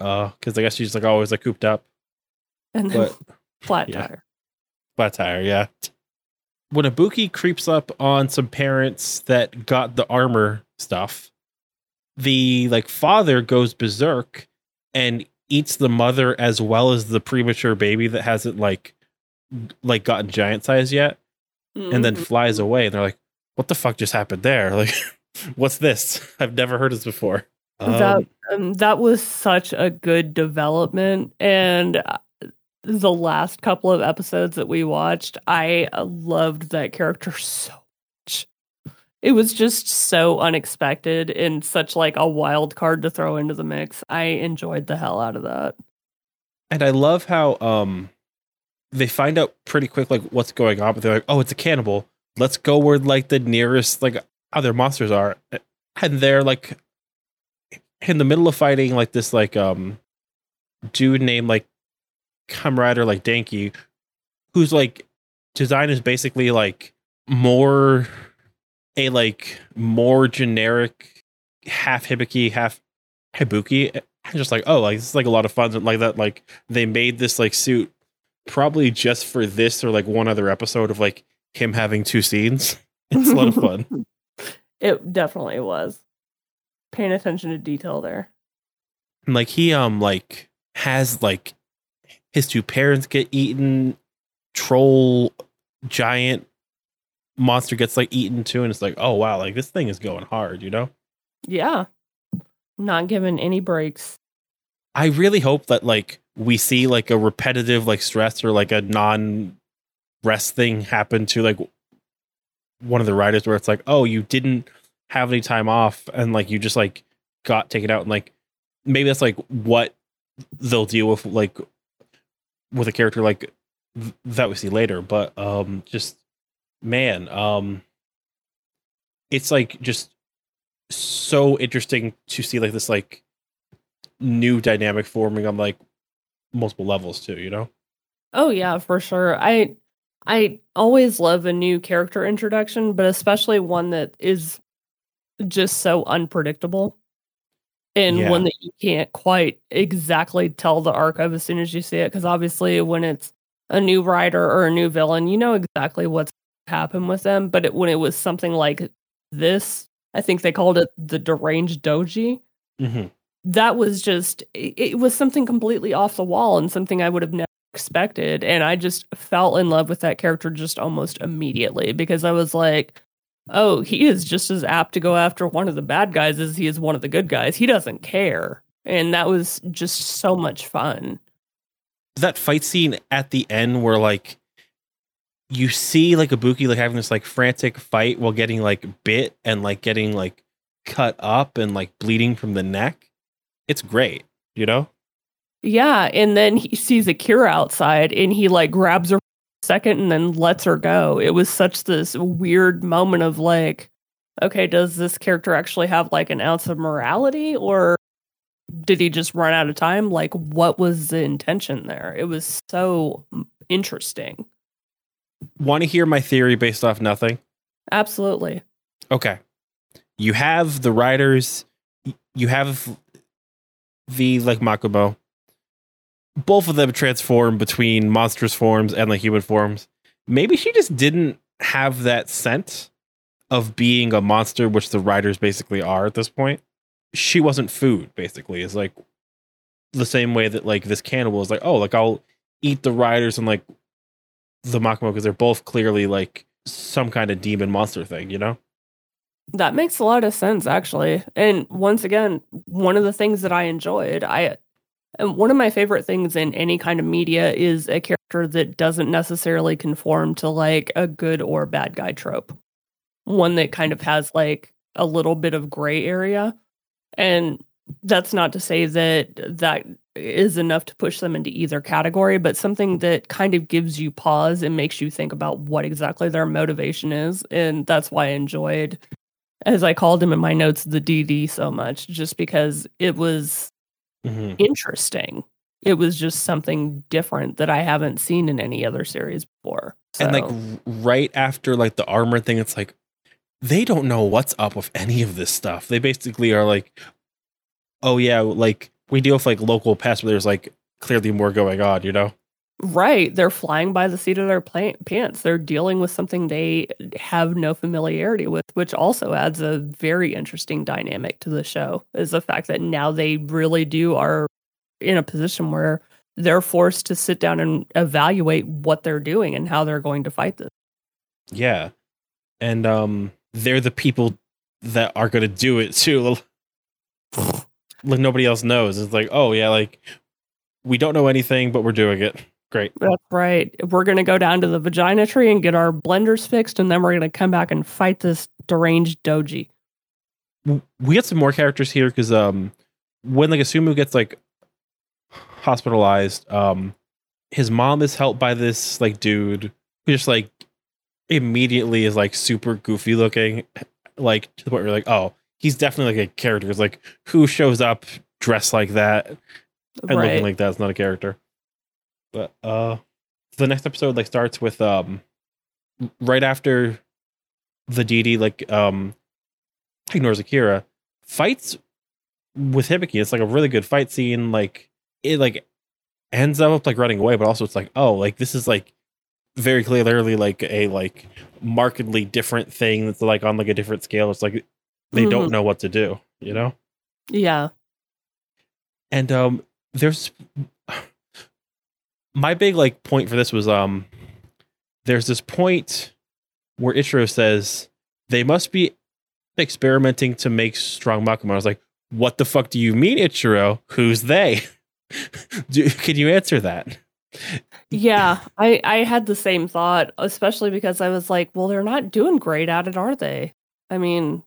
Uh because i guess she's like always like cooped up. And then but flat yeah. tire. flat tire yeah. When Ibuki creeps up on some parents that got the armor stuff, the like father goes berserk and eats the mother as well as the premature baby that hasn't like like gotten giant size yet, and then Mhm. flies away. And they're like, "What the fuck just happened there? Like, what's this? I've never heard this before." that Um, um, that was such a good development and uh, the last couple of episodes that we watched i uh, loved that character so much it was just so unexpected and such like a wild card to throw into the mix i enjoyed the hell out of that and I love how um they find out pretty quick like what's going on, but they're like, "Oh, it's a cannibal. Let's go where like the nearest like other monsters are." And they're like in the middle of fighting like this like um dude named like Comrade or like Danki, who's like design is basically like more a like more generic half hibiki half hibuki I'm just like, oh, like this is like a lot of fun. Like that, like they made this like suit probably just for this or like one other episode of like him having two scenes. It's a lot of fun. it definitely was paying attention to detail there And like he um like has like his two parents get eaten, troll giant monster gets like eaten too, and it's like, oh wow, like this thing is going hard, you know? yeah not given any breaks I really hope that like we see like a repetitive like stress or like a non rest thing happen to like one of the riders where it's like, oh, you didn't have any time off and like you just like got taken out and like maybe that's like what they'll deal with like with a character like th- that we see later but um just man um it's like just so interesting to see like this like new dynamic forming on like multiple levels too you know Oh yeah, for sure. I I always love a new character introduction, but especially one that is just so unpredictable. And Yeah. one that you can't quite exactly tell the arc of as soon as you see it. Because obviously, when it's a new rider or a new villain, you know exactly what's happened with them. But it, when it was something like this, I think they called it the deranged doji mm-hmm. That was just it, was something completely off the wall and something I would have never expected. And I just fell in love with that character just almost immediately because I was like oh he is just as apt to go after one of the bad guys as he is one of the good guys. He doesn't care. And that was just so much fun. That fight scene at the end where like you see like Ibuki like having this like frantic fight while getting like bit and like getting like cut up and like bleeding from the neck. It's great, you know? yeah and then he sees Akira outside and he like grabs her for a second and then lets her go it was such this weird moment of like okay does this character actually have like an ounce of morality or did he just run out of time like what was the intention there it was so interesting Want to hear my theory based off nothing? absolutely Okay. You have the riders, you have the like Makamou. Both of them transform between monstrous forms and like human forms. Maybe she just didn't have that scent of being a monster, which the riders basically are at this point. She wasn't food, basically. It's like the same way that like this cannibal is like, oh, like I'll eat the riders and like the Makamou because they're both clearly like some kind of demon monster thing, you know? That makes a lot of sense actually. And once again one of the things that i enjoyed i and one of my favorite things in any kind of media is a character that doesn't necessarily conform to like a good or bad guy trope. One that kind of has like a little bit of gray area. And that's not to say that that is enough to push them into either category but something that kind of gives you pause and makes you think about what exactly their motivation is. And that's why i enjoyed as I called him in my notes, the DD so much, just because it was Mm-hmm. interesting. It was just something different that I haven't seen in any other series before. and like right after like the armor thing it's like they don't know what's up with any of this stuff they basically are like oh yeah like we deal with like local pests but there's like clearly more going on you know right, they're flying by the seat of their pants. They're dealing with something they have no familiarity with, which also adds a very interesting dynamic to the show. Is the fact that now they really do are in a position where they're forced to sit down and evaluate what they're doing and how they're going to fight this. yeah and um they're the people that are going to do it too like nobody else knows it's like oh yeah like we don't know anything but we're doing it great That's right. We're going to go down to the vagina tree and get our blenders fixed, and then we're going to come back and fight this deranged doji. we got some more characters here because um when like Asumu gets like hospitalized, um his mom is helped by this like dude who just like immediately is like super goofy looking, like to the point where you're like, oh, he's definitely like a character. It's like who shows up dressed like that and right. looking like that's not a character. But uh the next episode like starts with um right after the DD like um ignores Akira, fights with Hibiki. It's like a really good fight scene. Like it like ends up like running away, but also it's like, oh, like this is like very clearly like a like markedly different thing that's like on like a different scale. It's like they don't know what to do, you know? yeah. and um there's my big like point for this was um there's this point where Ichiro says they must be experimenting to make strong Makamou. I was like, what the fuck do you mean, Ichiro? Who's they? Do, can you answer that? Yeah, I I had the same thought, especially because I was like, well, they're not doing great at it, are they? I mean,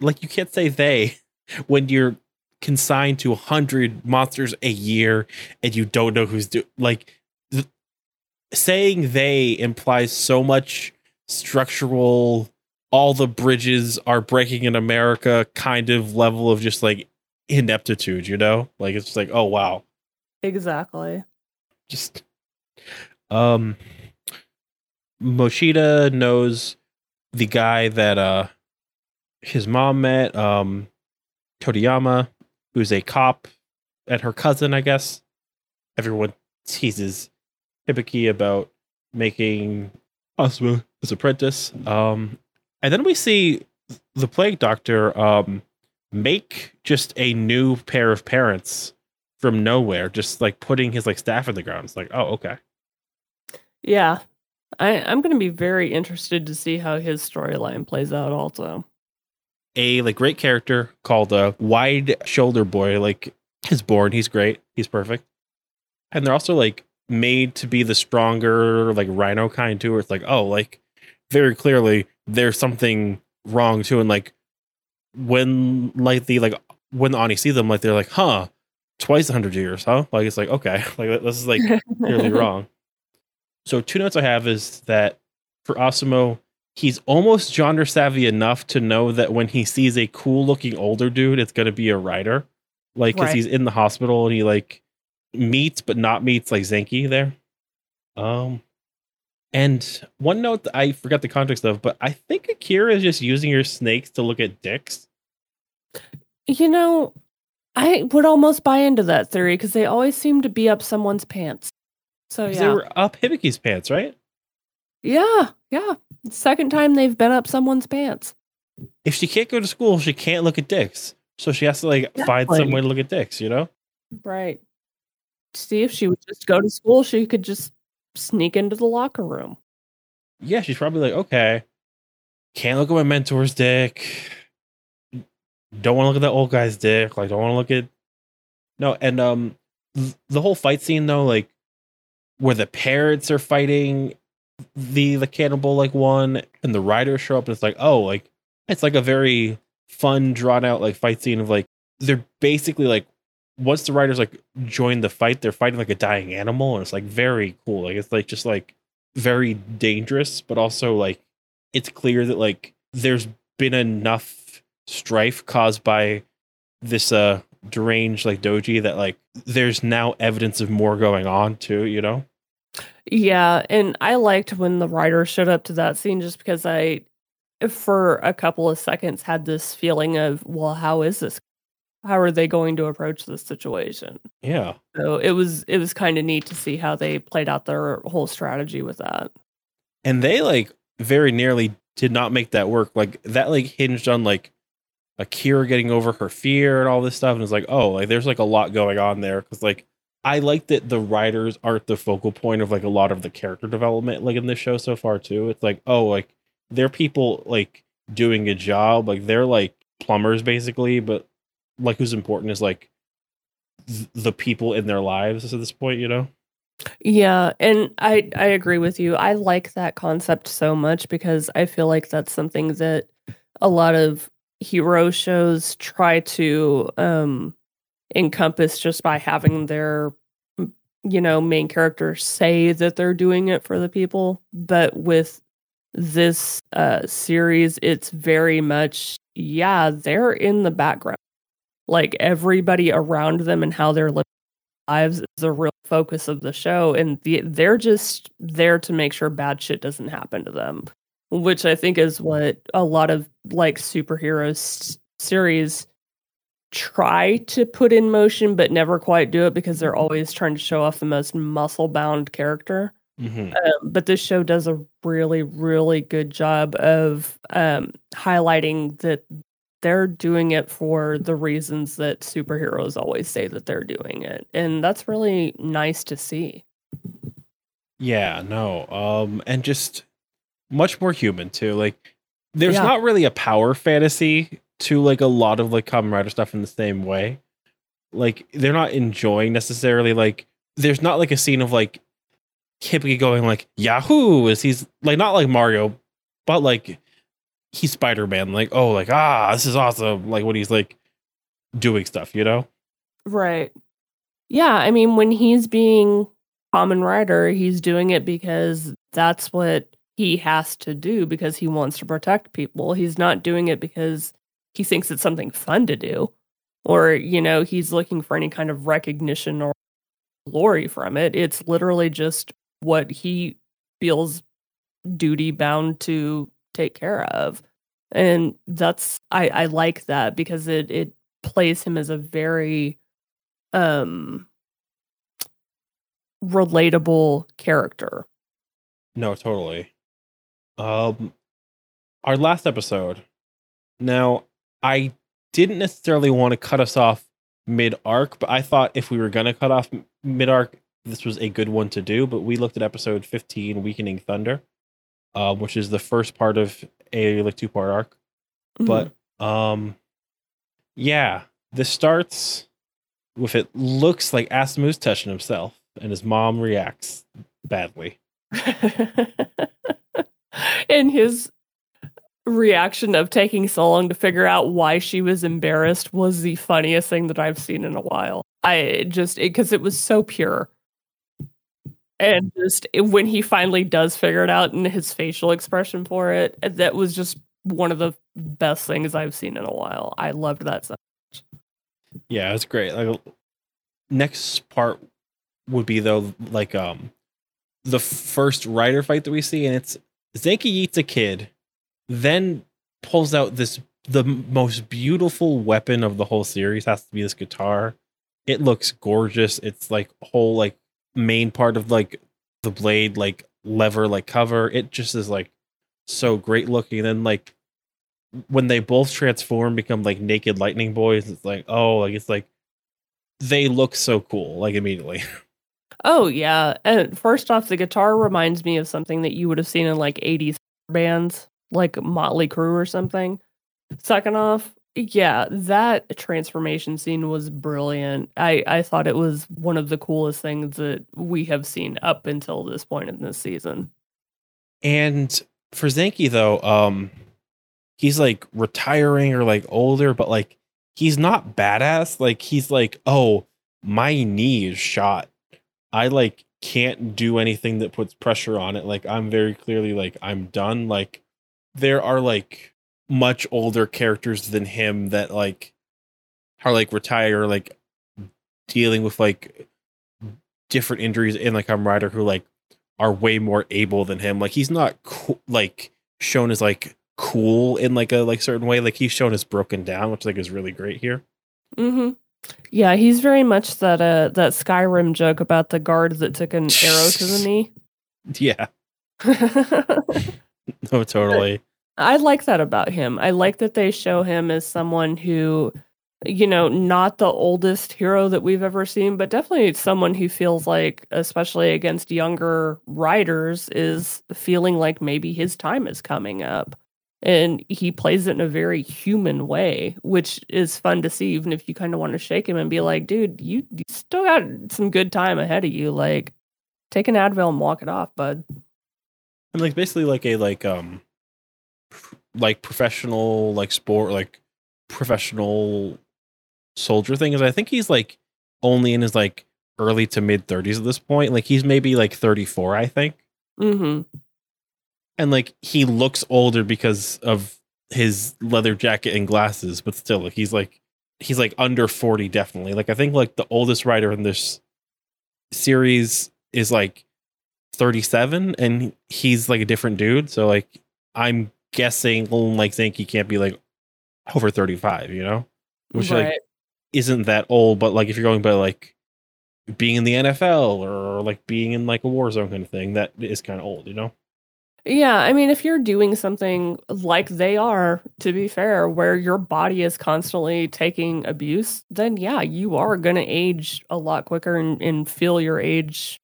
like you can't say they when you're consigned to 100 monsters a year and you don't know who's doing like th- saying they implies so much structural all the bridges are breaking in america kind of level of just like ineptitude you know? Like it's like oh wow. Exactly. just um Mochida knows the guy that uh his mom met, um Toriyama, who's a cop and her cousin, I guess. Everyone teases Hibiki about making Asumu his apprentice. Um and then we see the plague doctor um make just a new pair of parents from nowhere, just like putting his like staff in the ground. It's like, oh, okay. Yeah. I, I'm going to be very interested to see how his storyline plays out also. A like great character called a uh, wide shoulder boy. Like is born, he's great, he's perfect. And they're also like made to be the stronger, like rhino kind too, where it's like, oh, like very clearly there's something wrong too. And like when like the like when the Oni see them, like they're like, huh, twice a 100 years, huh? Like it's like okay, like this is like clearly wrong. So two notes I have is that for Asumu, he's almost genre savvy enough to know that when he sees a cool looking older dude, it's gonna be a rider. Like because Right. he's in the hospital and he like meets but not meets like Zanki there. Um and one note that I forgot the context of, but I think Akira is just using her snakes to look at dicks. You know, I would almost buy into that theory because they always seem to be up someone's pants. So yeah, They were up Hibiki's pants, right? Yeah, yeah. Second time they've been up someone's pants. if she can't go to school, she can't look at dicks. So she has to like find some way to look at dicks, you know? Right. See if she would just go to school, she could just sneak into the locker room. Yeah, she's probably like, okay, can't look at my mentor's dick. Don't want to look at that old guy's dick. Like, don't want to look at no. And um, th- the whole fight scene though, like where the parents are fighting the the cannibal like one, and the riders show up, and it's like, oh, like it's like a very fun, drawn out like fight scene of like they're basically like once the riders like join the fight, they're fighting like a dying animal, and it's like very cool. Like it's like just like very dangerous, but also like it's clear that like there's been enough strife caused by this uh deranged like doji that like there's now evidence of more going on too, you know? Yeah, and I liked when the rider showed up to that scene just because I, for a couple of seconds, had this feeling of, well, how is this? How are they going to approach this situation? Yeah. So it was it was kind of neat to see how they played out their whole strategy with that. And they like very nearly did not make that work. Like that like hinged on like Akira getting over her fear and all this stuff. And it's like, oh, like there's like a lot going on there. Cause like I like that the riders aren't the focal point of like a lot of the character development like in this show so far too. It's like, oh, like they're people like doing a job. Like they're like plumbers basically, but like who's important is like th- the people in their lives at this point, you know? Yeah, and I I agree with you. I like that concept so much because I feel like that's something that a lot of hero shows try to um encompass just by having their you know main character say that they're doing it for the people, but with this uh series it's very much yeah, they're in the background. Like everybody around them and how they're living lives is a real focus of the show and the, they're just there to make sure bad shit doesn't happen to them which i think is what a lot of like superhero s- series try to put in motion but never quite do it because they're always trying to show off the most muscle bound character Mm-hmm. um, but this show does a really really good job of um, highlighting that they're doing it for the reasons that superheroes always say that they're doing it and that's really nice to see Yeah, no. Um and just much more human too. Like there's Yeah. not really a power fantasy to like a lot of like Kamen Rider stuff in the same way. like they're not enjoying necessarily like there's not like a scene of like Hibiki going like Yahoo as he's like not like Mario, but like he's Spider Man. Like oh like ah this is awesome. Like when he's like doing stuff, you know? Right. Yeah, I mean when he's being Kamen Rider, he's doing it because that's what he has to do because he wants to protect people. He's not doing it because he thinks it's something fun to do or you know he's looking for any kind of recognition or glory from it. It's literally just what he feels duty bound to take care of. And that's I, I like that because it it plays him as a very um relatable character. No, totally. Um our last episode. Now, I didn't necessarily want to cut us off mid arc, but I thought if we were going to cut off mid arc, this was a good one to do. But we looked at episode 15, Weakening Thunder, uh, which is the first part of a like two part arc. Mm-hmm. But um, yeah, this starts with it looks like Asumu's touching himself, and his mom reacts badly. and his reaction of taking so long to figure out why she was embarrassed was the funniest thing that I've seen in a while. I just because it, it, was so pure. And just when he finally does figure it out and his facial expression for it, that was just one of the best things I've seen in a while. I loved that so much. Yeah, it's great. Like next part would be though like um the first rider fight that we see and it's Zanki eats a kid then pulls out this the most beautiful weapon of the whole series has to be this guitar. It looks gorgeous. It's like whole like main part of like the blade like lever like cover. It just is like so great looking. And then like when they both transform become like naked lightning boys, it's like oh like it's like they look so cool like immediately. Oh yeah. And first off the guitar reminds me of something that you would have seen in like 80s bands like Motley Crue or something. Second off, yeah, that transformation scene was brilliant. I I thought it was one of the coolest things that we have seen up until this point in this season. And for Zanki though, um he's like retiring or like older, but like he's not badass. Like he's like, "Oh, my knee is shot. I like can't do anything that puts pressure on it. Like I'm very clearly like I'm done. Like there are like much older characters than him that like are like retired like dealing with like different injuries in like Kamen Rider who like are way more able than him. Like he's not co- like shown as like cool in like a like certain way. Like he's shown as broken down, which like is really great here. Mm-hmm. Yeah, he's very much that uh that Skyrim joke about the guard that took an arrow to the knee. Yeah. no, oh, totally. I like that about him. I like that they show him as someone who, you know, not the oldest hero that we've ever seen, but definitely someone who feels like, especially against younger riders, is feeling like maybe his time is coming up. And he plays it in a very human way, which is fun to see, even if you kind of want to shake him and be like, dude, you, you still got some good time ahead of you. Like, take an Advil and walk it off, bud. I'm like basically like a like um like professional like sport like professional soldier thing is I think he's like only in his like early to mid 30s at this point. Like he's maybe like 34, I think. Mm-hmm. And like he looks older because of his leather jacket and glasses, but still like he's like he's like under 40 definitely. Like I think like the oldest rider in this series is like 37 and he's like a different dude. So like I'm guessing mm, like Zanki can't be like over 35, you know? Which right. like isn't that old, but like if you're going by like being in the NFL or like being in like a war zone kind of thing, that is kind of old, you know? Yeah, I mean, if you're doing something like they are, to be fair, where your body is constantly taking abuse, then yeah, you are going to age a lot quicker and, and, feel your age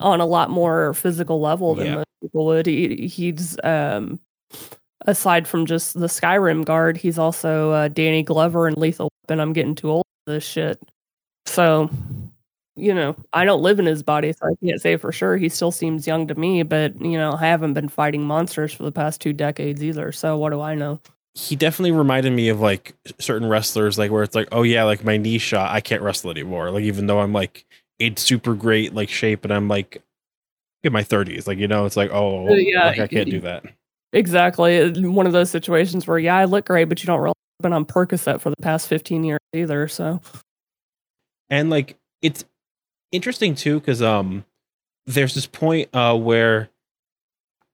on a lot more physical level than yeah. most people would. He, he's um, aside from just the Skyrim guard, he's also uh, Danny Glover and Lethal Weapon. I'm getting too old for this shit. So, you know, I don't live in his body, so I can't say for sure. He still seems young to me, but you know, I haven't been fighting monsters for the past two decades either. So what do I know? He definitely reminded me of like certain wrestlers, like where it's like, oh yeah, like my knee shot, I can't wrestle anymore. Like even though I'm like in super great like shape and I'm like in my 30s, like you know, it's like, oh, Uh, yeah, like, I can't do that. Exactly. Uh, One of those situations where, yeah, I look great, but you don't really been on Percocet for the past 15 years either. So, and like it's interesting too because um there's this point uh where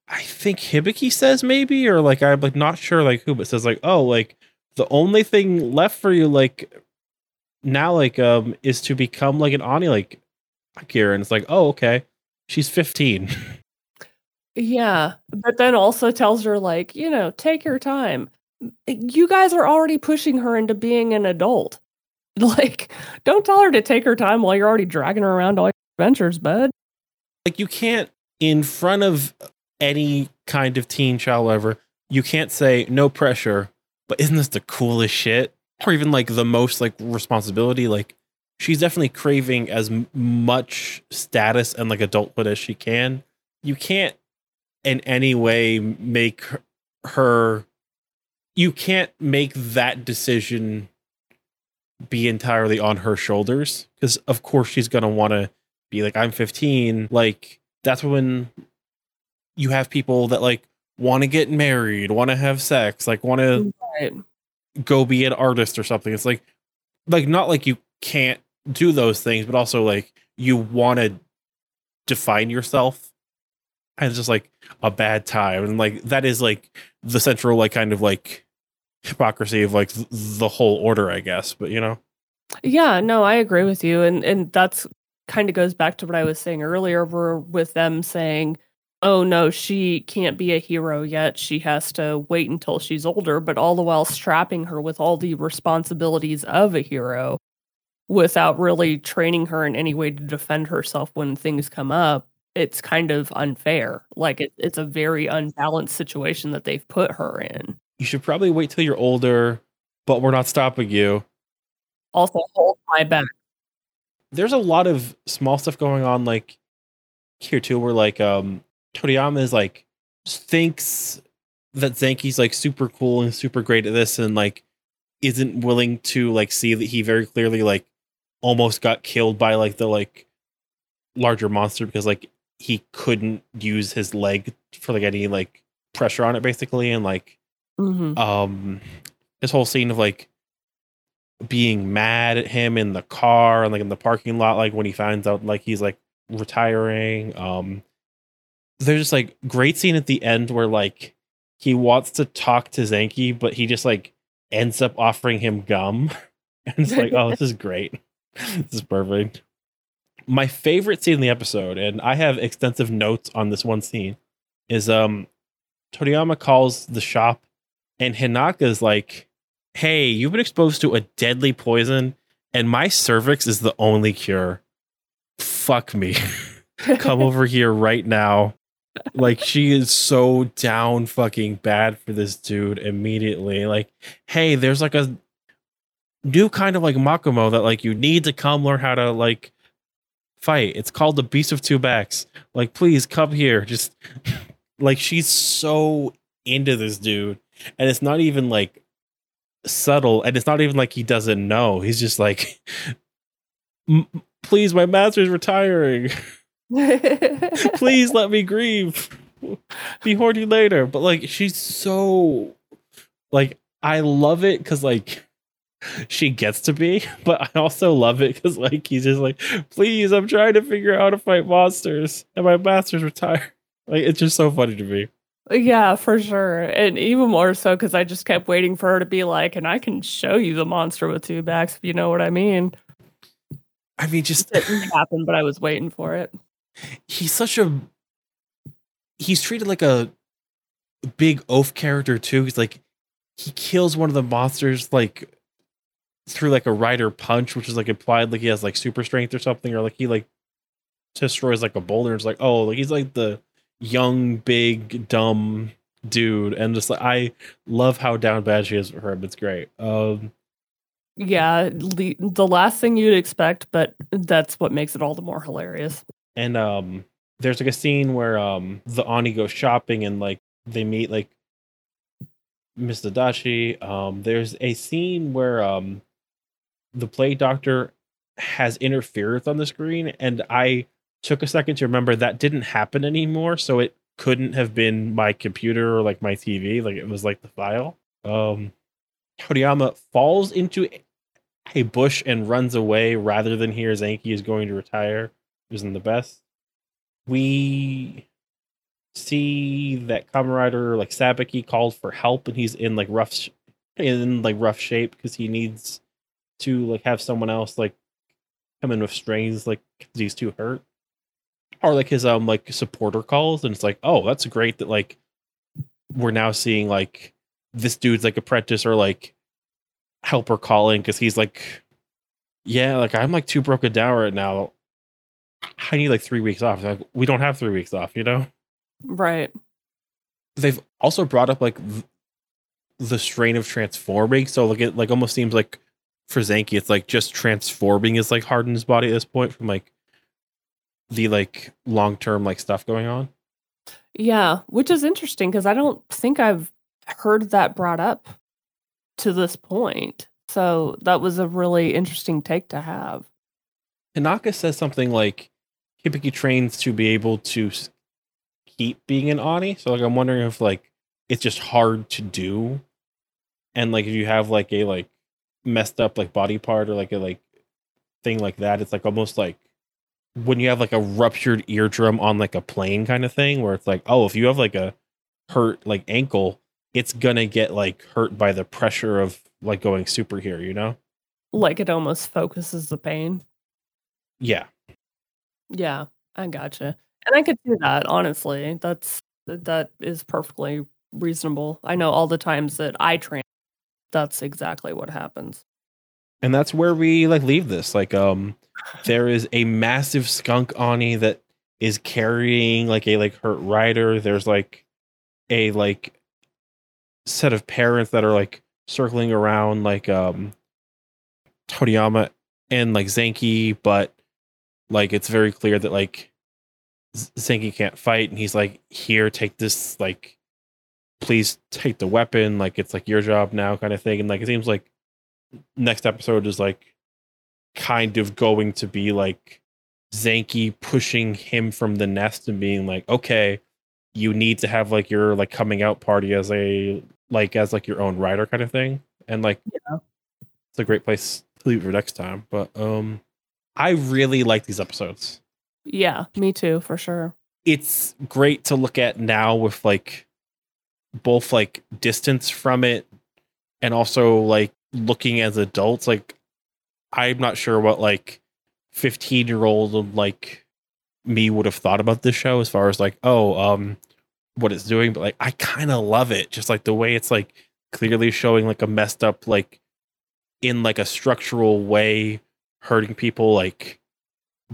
i think hibiki says maybe or like i'm like not sure like who but says like oh like the only thing left for you like now like um is to become like an oni like akira and it's like oh okay she's 15 yeah. But then also tells her, like, you know, take your time. You guys are already pushing her into being an adult. Like, don't tell her to take her time while you're already dragging her around all your adventures, bud. like you can't in front of any kind of teen child ever you can't say no pressure but isn't this the coolest shit or even like the most like responsibility like she's definitely craving as much status and like adulthood as she can you can't in any way make her- you can't make that decision be entirely on her shoulders because of course she's going to want to be like i'm 15 like that's when you have people that like want to get married want to have sex like want to. Go be an artist or something it's like like not like you can't do those things but also like you want to define yourself and it's just like a bad time and like that is like the central like kind of like hypocrisy of like th- the whole order i guess but you know Yeah, no, I agree with you. And and that's kind of goes back to what I was saying earlier, where with them saying, Oh no, she can't be a hero yet. She has to wait until she's older, but all the while strapping her with all the responsibilities of a hero without really training her in any way to defend herself when things come up. It's kind of unfair. Like it, it's a very unbalanced situation that they've put her in. you should probably wait till you're older but we're not stopping you Also, hold my back. there's a lot of small stuff going on like here too where like um toriyama is like thinks that zanki's like super cool and super great at this and like isn't willing to like see that he very clearly like almost got killed by like the like larger monster because like he couldn't use his leg for like any like pressure on it basically. And like hmm um this whole scene of like being mad at him in the car and like in the parking lot like when he finds out like he's like retiring um there's just like great scene at the end where like he wants to talk to Zanki but he just like ends up offering him gum and it's like oh this is great this is perfect my favorite scene in the episode and I have extensive notes on this one scene is um Toriyama calls the shop and Hinaka's like, "Hey, you've been exposed to a deadly poison, and my cervix is the only cure. Fuck me. Come over here right now." Like she is so down fucking bad for this dude immediately. Like, hey, there's like a new kind of like Makamou that like you need to come learn how to like fight. It's called the Beast of Two Backs. Like, please come here. Just like she's so into this dude and it's not even like subtle and it's not even like he doesn't know he's just like please my master's retiring please let me grieve Be you later but like she's so like i love it because like she gets to be but i also love it because like he's just like please i'm trying to figure out how to fight monsters and my master's retired like it's just so funny to me Yeah, for sure. And even more so because I just kept waiting for her to be like, and I can show you the monster with two backs, if you know what I mean. i mean just It didn't happen, but I was waiting for it. He's such a he's treated like a big oaf character too. He's like he kills one of the monsters like through like a rider punch which is like implied like he has like super strength or something or like he like destroys like a boulder it's like oh like he's like the young big dumb dude. And just like i love how down bad she is for him. It's great. Um Yeah, the, the last thing you'd expect, but that's what makes it all the more hilarious. And um there's like a scene where um the Oni goes shopping and like they meet like Miss Tadashi. Um there's a scene where um the plague doctor has interference on the screen and I took a second to remember that didn't happen anymore, so it couldn't have been my computer or like my TV, like it was like the file. Um falls into a bush and runs away rather than hear Zanki is going to retire. Isn't the best. We see that Kamen Rider like Sabaki called for help and he's in like rough sh- in like rough shape because he needs to like have someone else like come in with strings like he's too hurt or like his um like supporter calls and it's like oh that's great that like we're now seeing like this dude's like apprentice or like helper calling because he's like yeah like i'm like too broken down right now i need like three weeks off like we don't have three weeks off you know Right. they've also brought up like th- the strain of transforming so like it like almost seems like for zanki it's like just transforming is like hard in his body at this point from like the like long term like stuff going on Yeah, which is interesting because I don't think I've heard that brought up to this point. So that was a really interesting take to have. Tanaka says something like Hibiki trains to be able to keep being an Oni. So like I'm wondering if like it's just hard to do. And like if you have like a like messed up like body part or like a like thing like that, it's like almost like when you have like a ruptured eardrum on like a plane kind of thing where it's like, oh, if you have like a hurt like ankle, it's gonna get like hurt by the pressure of like going super here, you know? Like it almost focuses the pain. Yeah. Yeah, I gotcha. And I could do that, honestly. That's that is perfectly reasonable. I know all the times that I train, that's exactly what happens. and that's where we like leave this like um there is a massive skunk oni that is carrying like a like hurt rider there's like a like set of parents that are like circling around like um toriyama and like zanki but like it's very clear that like Z- zanki can't fight and he's like here take this like please take the weapon like it's like your job now kind of thing and like it seems like next episode is like kind of going to be like Zanki pushing him from the nest and being like, okay, you need to have like your like coming out party as a like as like your own rider kind of thing. And like Yeah. it's a great place to leave for next time. But um I really like these episodes. Yeah, me too, for sure. It's great to look at now with like both like distance from it and also like looking as adults like i'm not sure what like 15 year old like me would have thought about this show as far as like oh um what it's doing but like i kind of love it just like the way it's like clearly showing like a messed up like in like a structural way hurting people like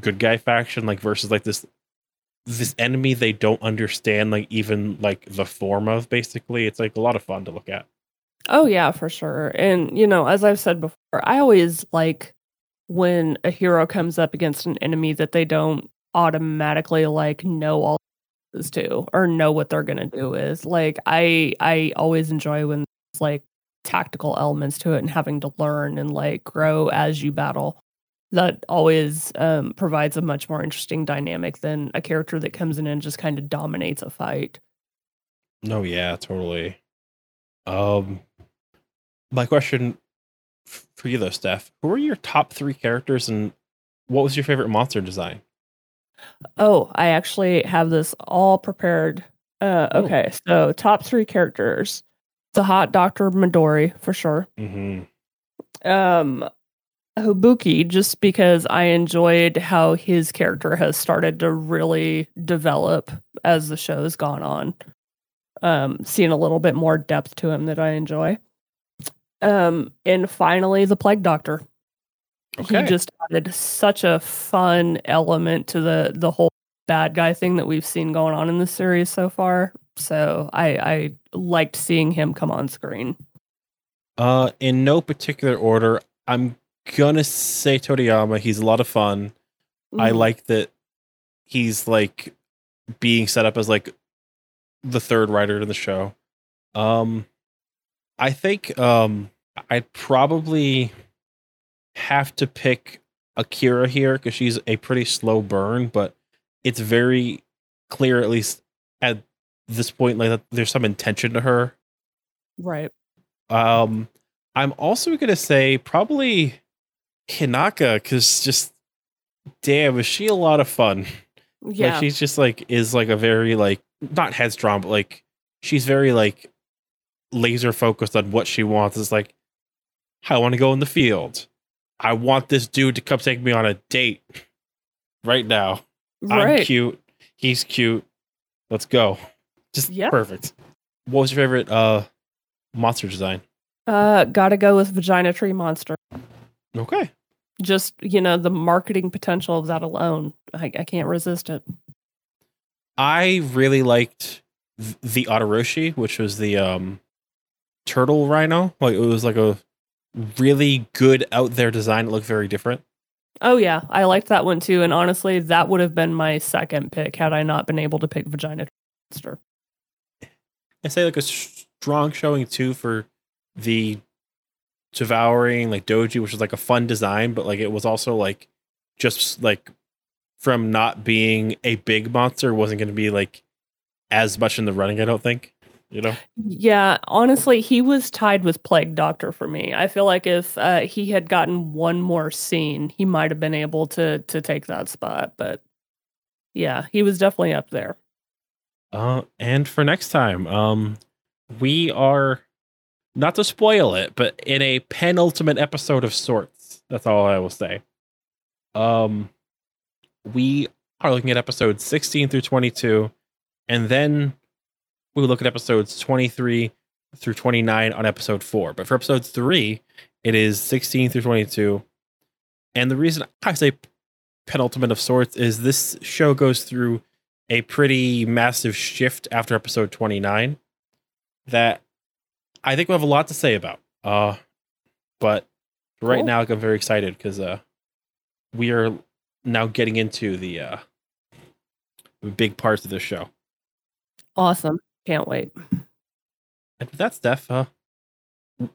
good guy faction like versus like this this enemy they don't understand like even like the form of basically it's like a lot of fun to look at Oh yeah, for sure. And you know, as I've said before, I always like when a hero comes up against an enemy that they don't automatically like know all is to or know what they're gonna do is. Like I I always enjoy when like tactical elements to it and having to learn and like grow as you battle. That always um, provides a much more interesting dynamic than a character that comes in and just kind of dominates a fight. no yeah totally um my question for you though steph who are your top three characters and what was your favorite monster design Oh, I actually have this all prepared. Uh, Oh. okay, so top three characters: the hot Doctor Midori for sure. mm-hmm. Um, Ibuki, just because I enjoyed how his character has started to really develop as the show's gone on. Um, seeing a little bit more depth to him that I enjoy. Um, and finally, the Plague Doctor okay he just added such a fun element to the the whole bad guy thing that we've seen going on in the series so far. So I I liked seeing him come on screen. uh in no particular order I'm gonna say Toriyama. He's a lot of fun. I Mhm. like that he's like being set up as like the third rider in the show. Um I think um I'd probably have to pick Akira here because she's a pretty slow burn, but it's very clear at least at this point like that there's some intention to her. right. Um I'm also gonna say probably Hinaka because just damn is she a lot of fun. Yeah. Like she's just like is like a very like not headstrong, but like she's very like laser focused on what she wants. It's like I want to go in the field. I want this dude to come take me on a date right now. I'm right. cute. He's cute. Let's go. Just Yeah. perfect. What was your favorite uh monster design? Uh, gotta go with Vagina Tree Monster. Okay. Just you know the marketing potential of that alone, I, I can't resist it. I really liked th- the Otoroshi, which was the um turtle rhino. Like it was like a really good out there design. It looked very different. Oh yeah, I liked that one too. And honestly, that would have been my second pick had I not been able to pick Vagina Monster. I say like a strong showing too for the devouring like doji, which was like a fun design, but like it was also like just like from not being a big monster wasn't going to be like as much in the running. I don't think. You know. Yeah, honestly, he was tied with Plague Doctor for me. I feel like if uh, he had gotten one more scene, he might have been able to to take that spot. But yeah, he was definitely up there. Uh, and for next time, um, we are not to spoil it, but in a penultimate episode of sorts. That's all I will say. Um, we are looking at episodes 16 through 22, and then we look at episodes 23 through 29 on episode four. But for episode three, it is 16 through 22. And the reason I say penultimate of sorts is this show goes through a pretty massive shift after episode 29 that I think we'll have a lot to say about. Uh, but right Cool. now, I'm very excited because uh, we are now getting into the uh, big parts of the show. Awesome. Can't wait. And with that, Steph, uh,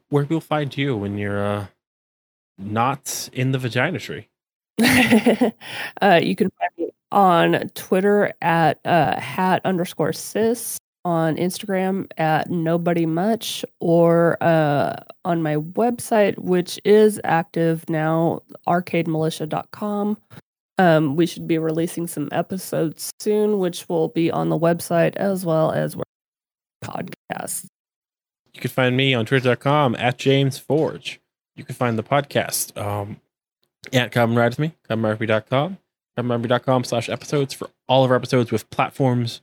where will find you when you're uh, not in the vagina tree? uh, you can find me on Twitter at uh, hat underscore sis, on Instagram at nobody much, or uh, on my website, which is active now, arcademilitia.com. Um, we should be releasing some episodes soon, which will be on the website as well as podcasts. You can find me on twitter.com at James Forge. You can find the podcast um, at Come Ride With Me, ComeRideWithMe.com, ComeRideWithMe.com slash episodes for all of our episodes with platforms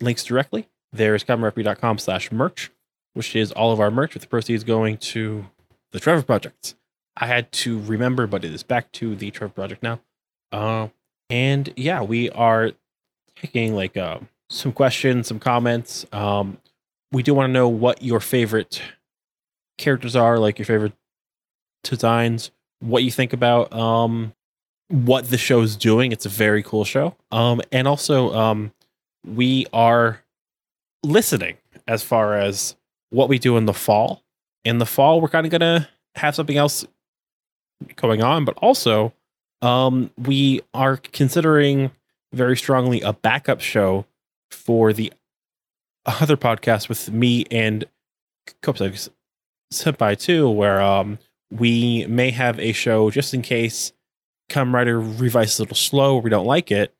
links directly. There's ComeRideWithMe.com slash merch, which is all of our merch with the proceeds going to the Trevor Project. I had to remember, but it is back to the Trevor Project now. Uh, and yeah, we are taking like uh, some questions, some comments. Um, we do want to know what your favorite characters are, like your favorite designs, what you think about um what the show's doing. It's a very cool show. Um and also um we are listening as far as what we do in the fall. In the fall, we're kind of gonna have something else going on, but also um we are considering very strongly a backup show for the other podcast with me and Kopsek Senpai too, where um we may have a show just in case Kamen Rider revises a little slow or we don't like it.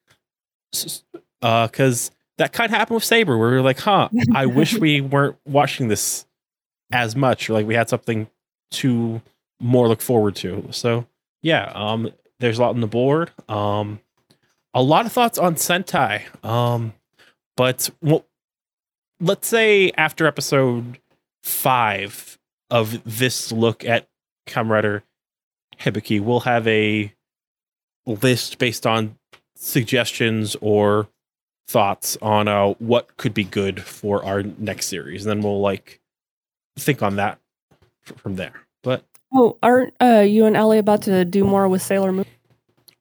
S- Uh, because that kind of happened with Saber, where we were like, huh, I wish we weren't watching this as much, or like we had something to more look forward to. So yeah, um, there's a lot on the board. Um, a lot of thoughts on Sentai. Um, but well, let's say after episode five of this look at Kamen Hibiki, we'll have a list based on suggestions or thoughts on uh, what could be good for our next series. And then we'll like think on that from there. But Oh, aren't uh, you and Ellie about to do more with Sailor Moon?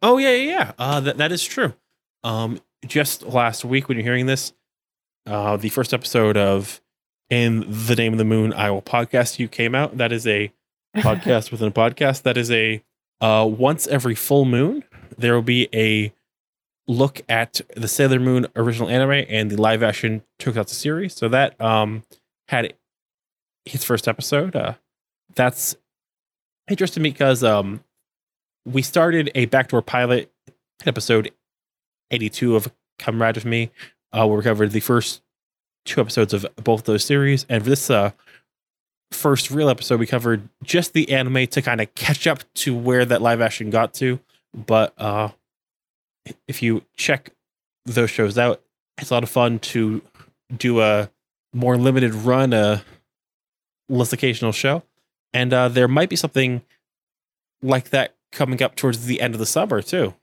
Oh yeah, yeah, yeah. Uh, that that is true. Um, just last week when you're hearing this, uh, the first episode of "In the Name of the Moon," I will podcast you came out. That is a podcast within a podcast. That is a uh, once every full moon. There will be a look at the Sailor Moon original anime and the live action Tokusatsu series. So that um had his first episode. Uh, that's interesting because um we started a backdoor pilot episode 82 of Come Ride With Me, uh, where we covered the first two episodes of both those series. And for this uh, first real episode, we covered just the anime to kind of catch up to where that live action got to. But uh, if you check those shows out, it's a lot of fun to do a more limited run, a less occasional show. And uh, there might be something like that coming up towards the end of the summer too.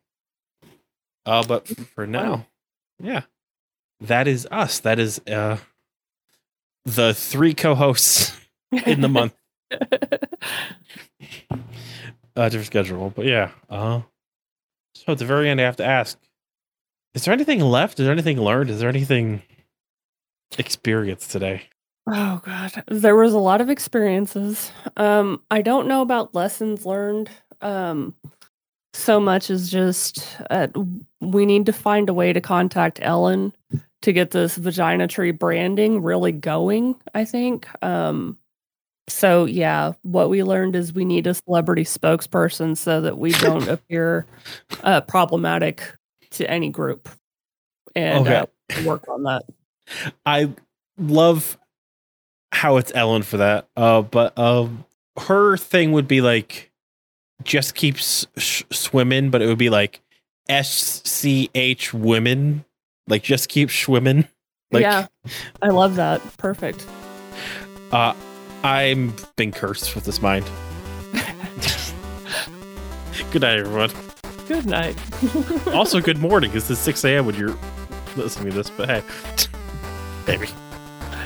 Uh, but for now, yeah, that is us. That is uh, the three co-hosts in the month. uh, different schedule, but yeah. Uh, so at the very end, I have to ask: Is there anything left? Is there anything learned? Is there anything experienced today? Oh god, there was a lot of experiences. Um, I don't know about lessons learned. Um, so much as just uh, we need to find a way to contact Ellen to get this vagina tree branding really going. I think. Um, so yeah, what we learned is we need a celebrity spokesperson so that we don't appear uh, problematic to any group, and Okay. uh, work on that. I love how it's Ellen for that. Uh, but um, her thing would be like just keeps sh- swimming, but it would be like S C H women, like just keep swimming. Like, yeah, I love that. Perfect. uh, I'm being cursed with this mind. good night, everyone. Good night. Also, good morning. It's the 6 a.m. when you're listening to this, but hey, baby.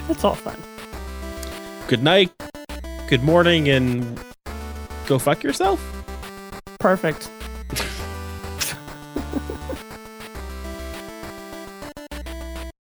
it's all fun. Good night, good morning, and go fuck yourself. Perfect.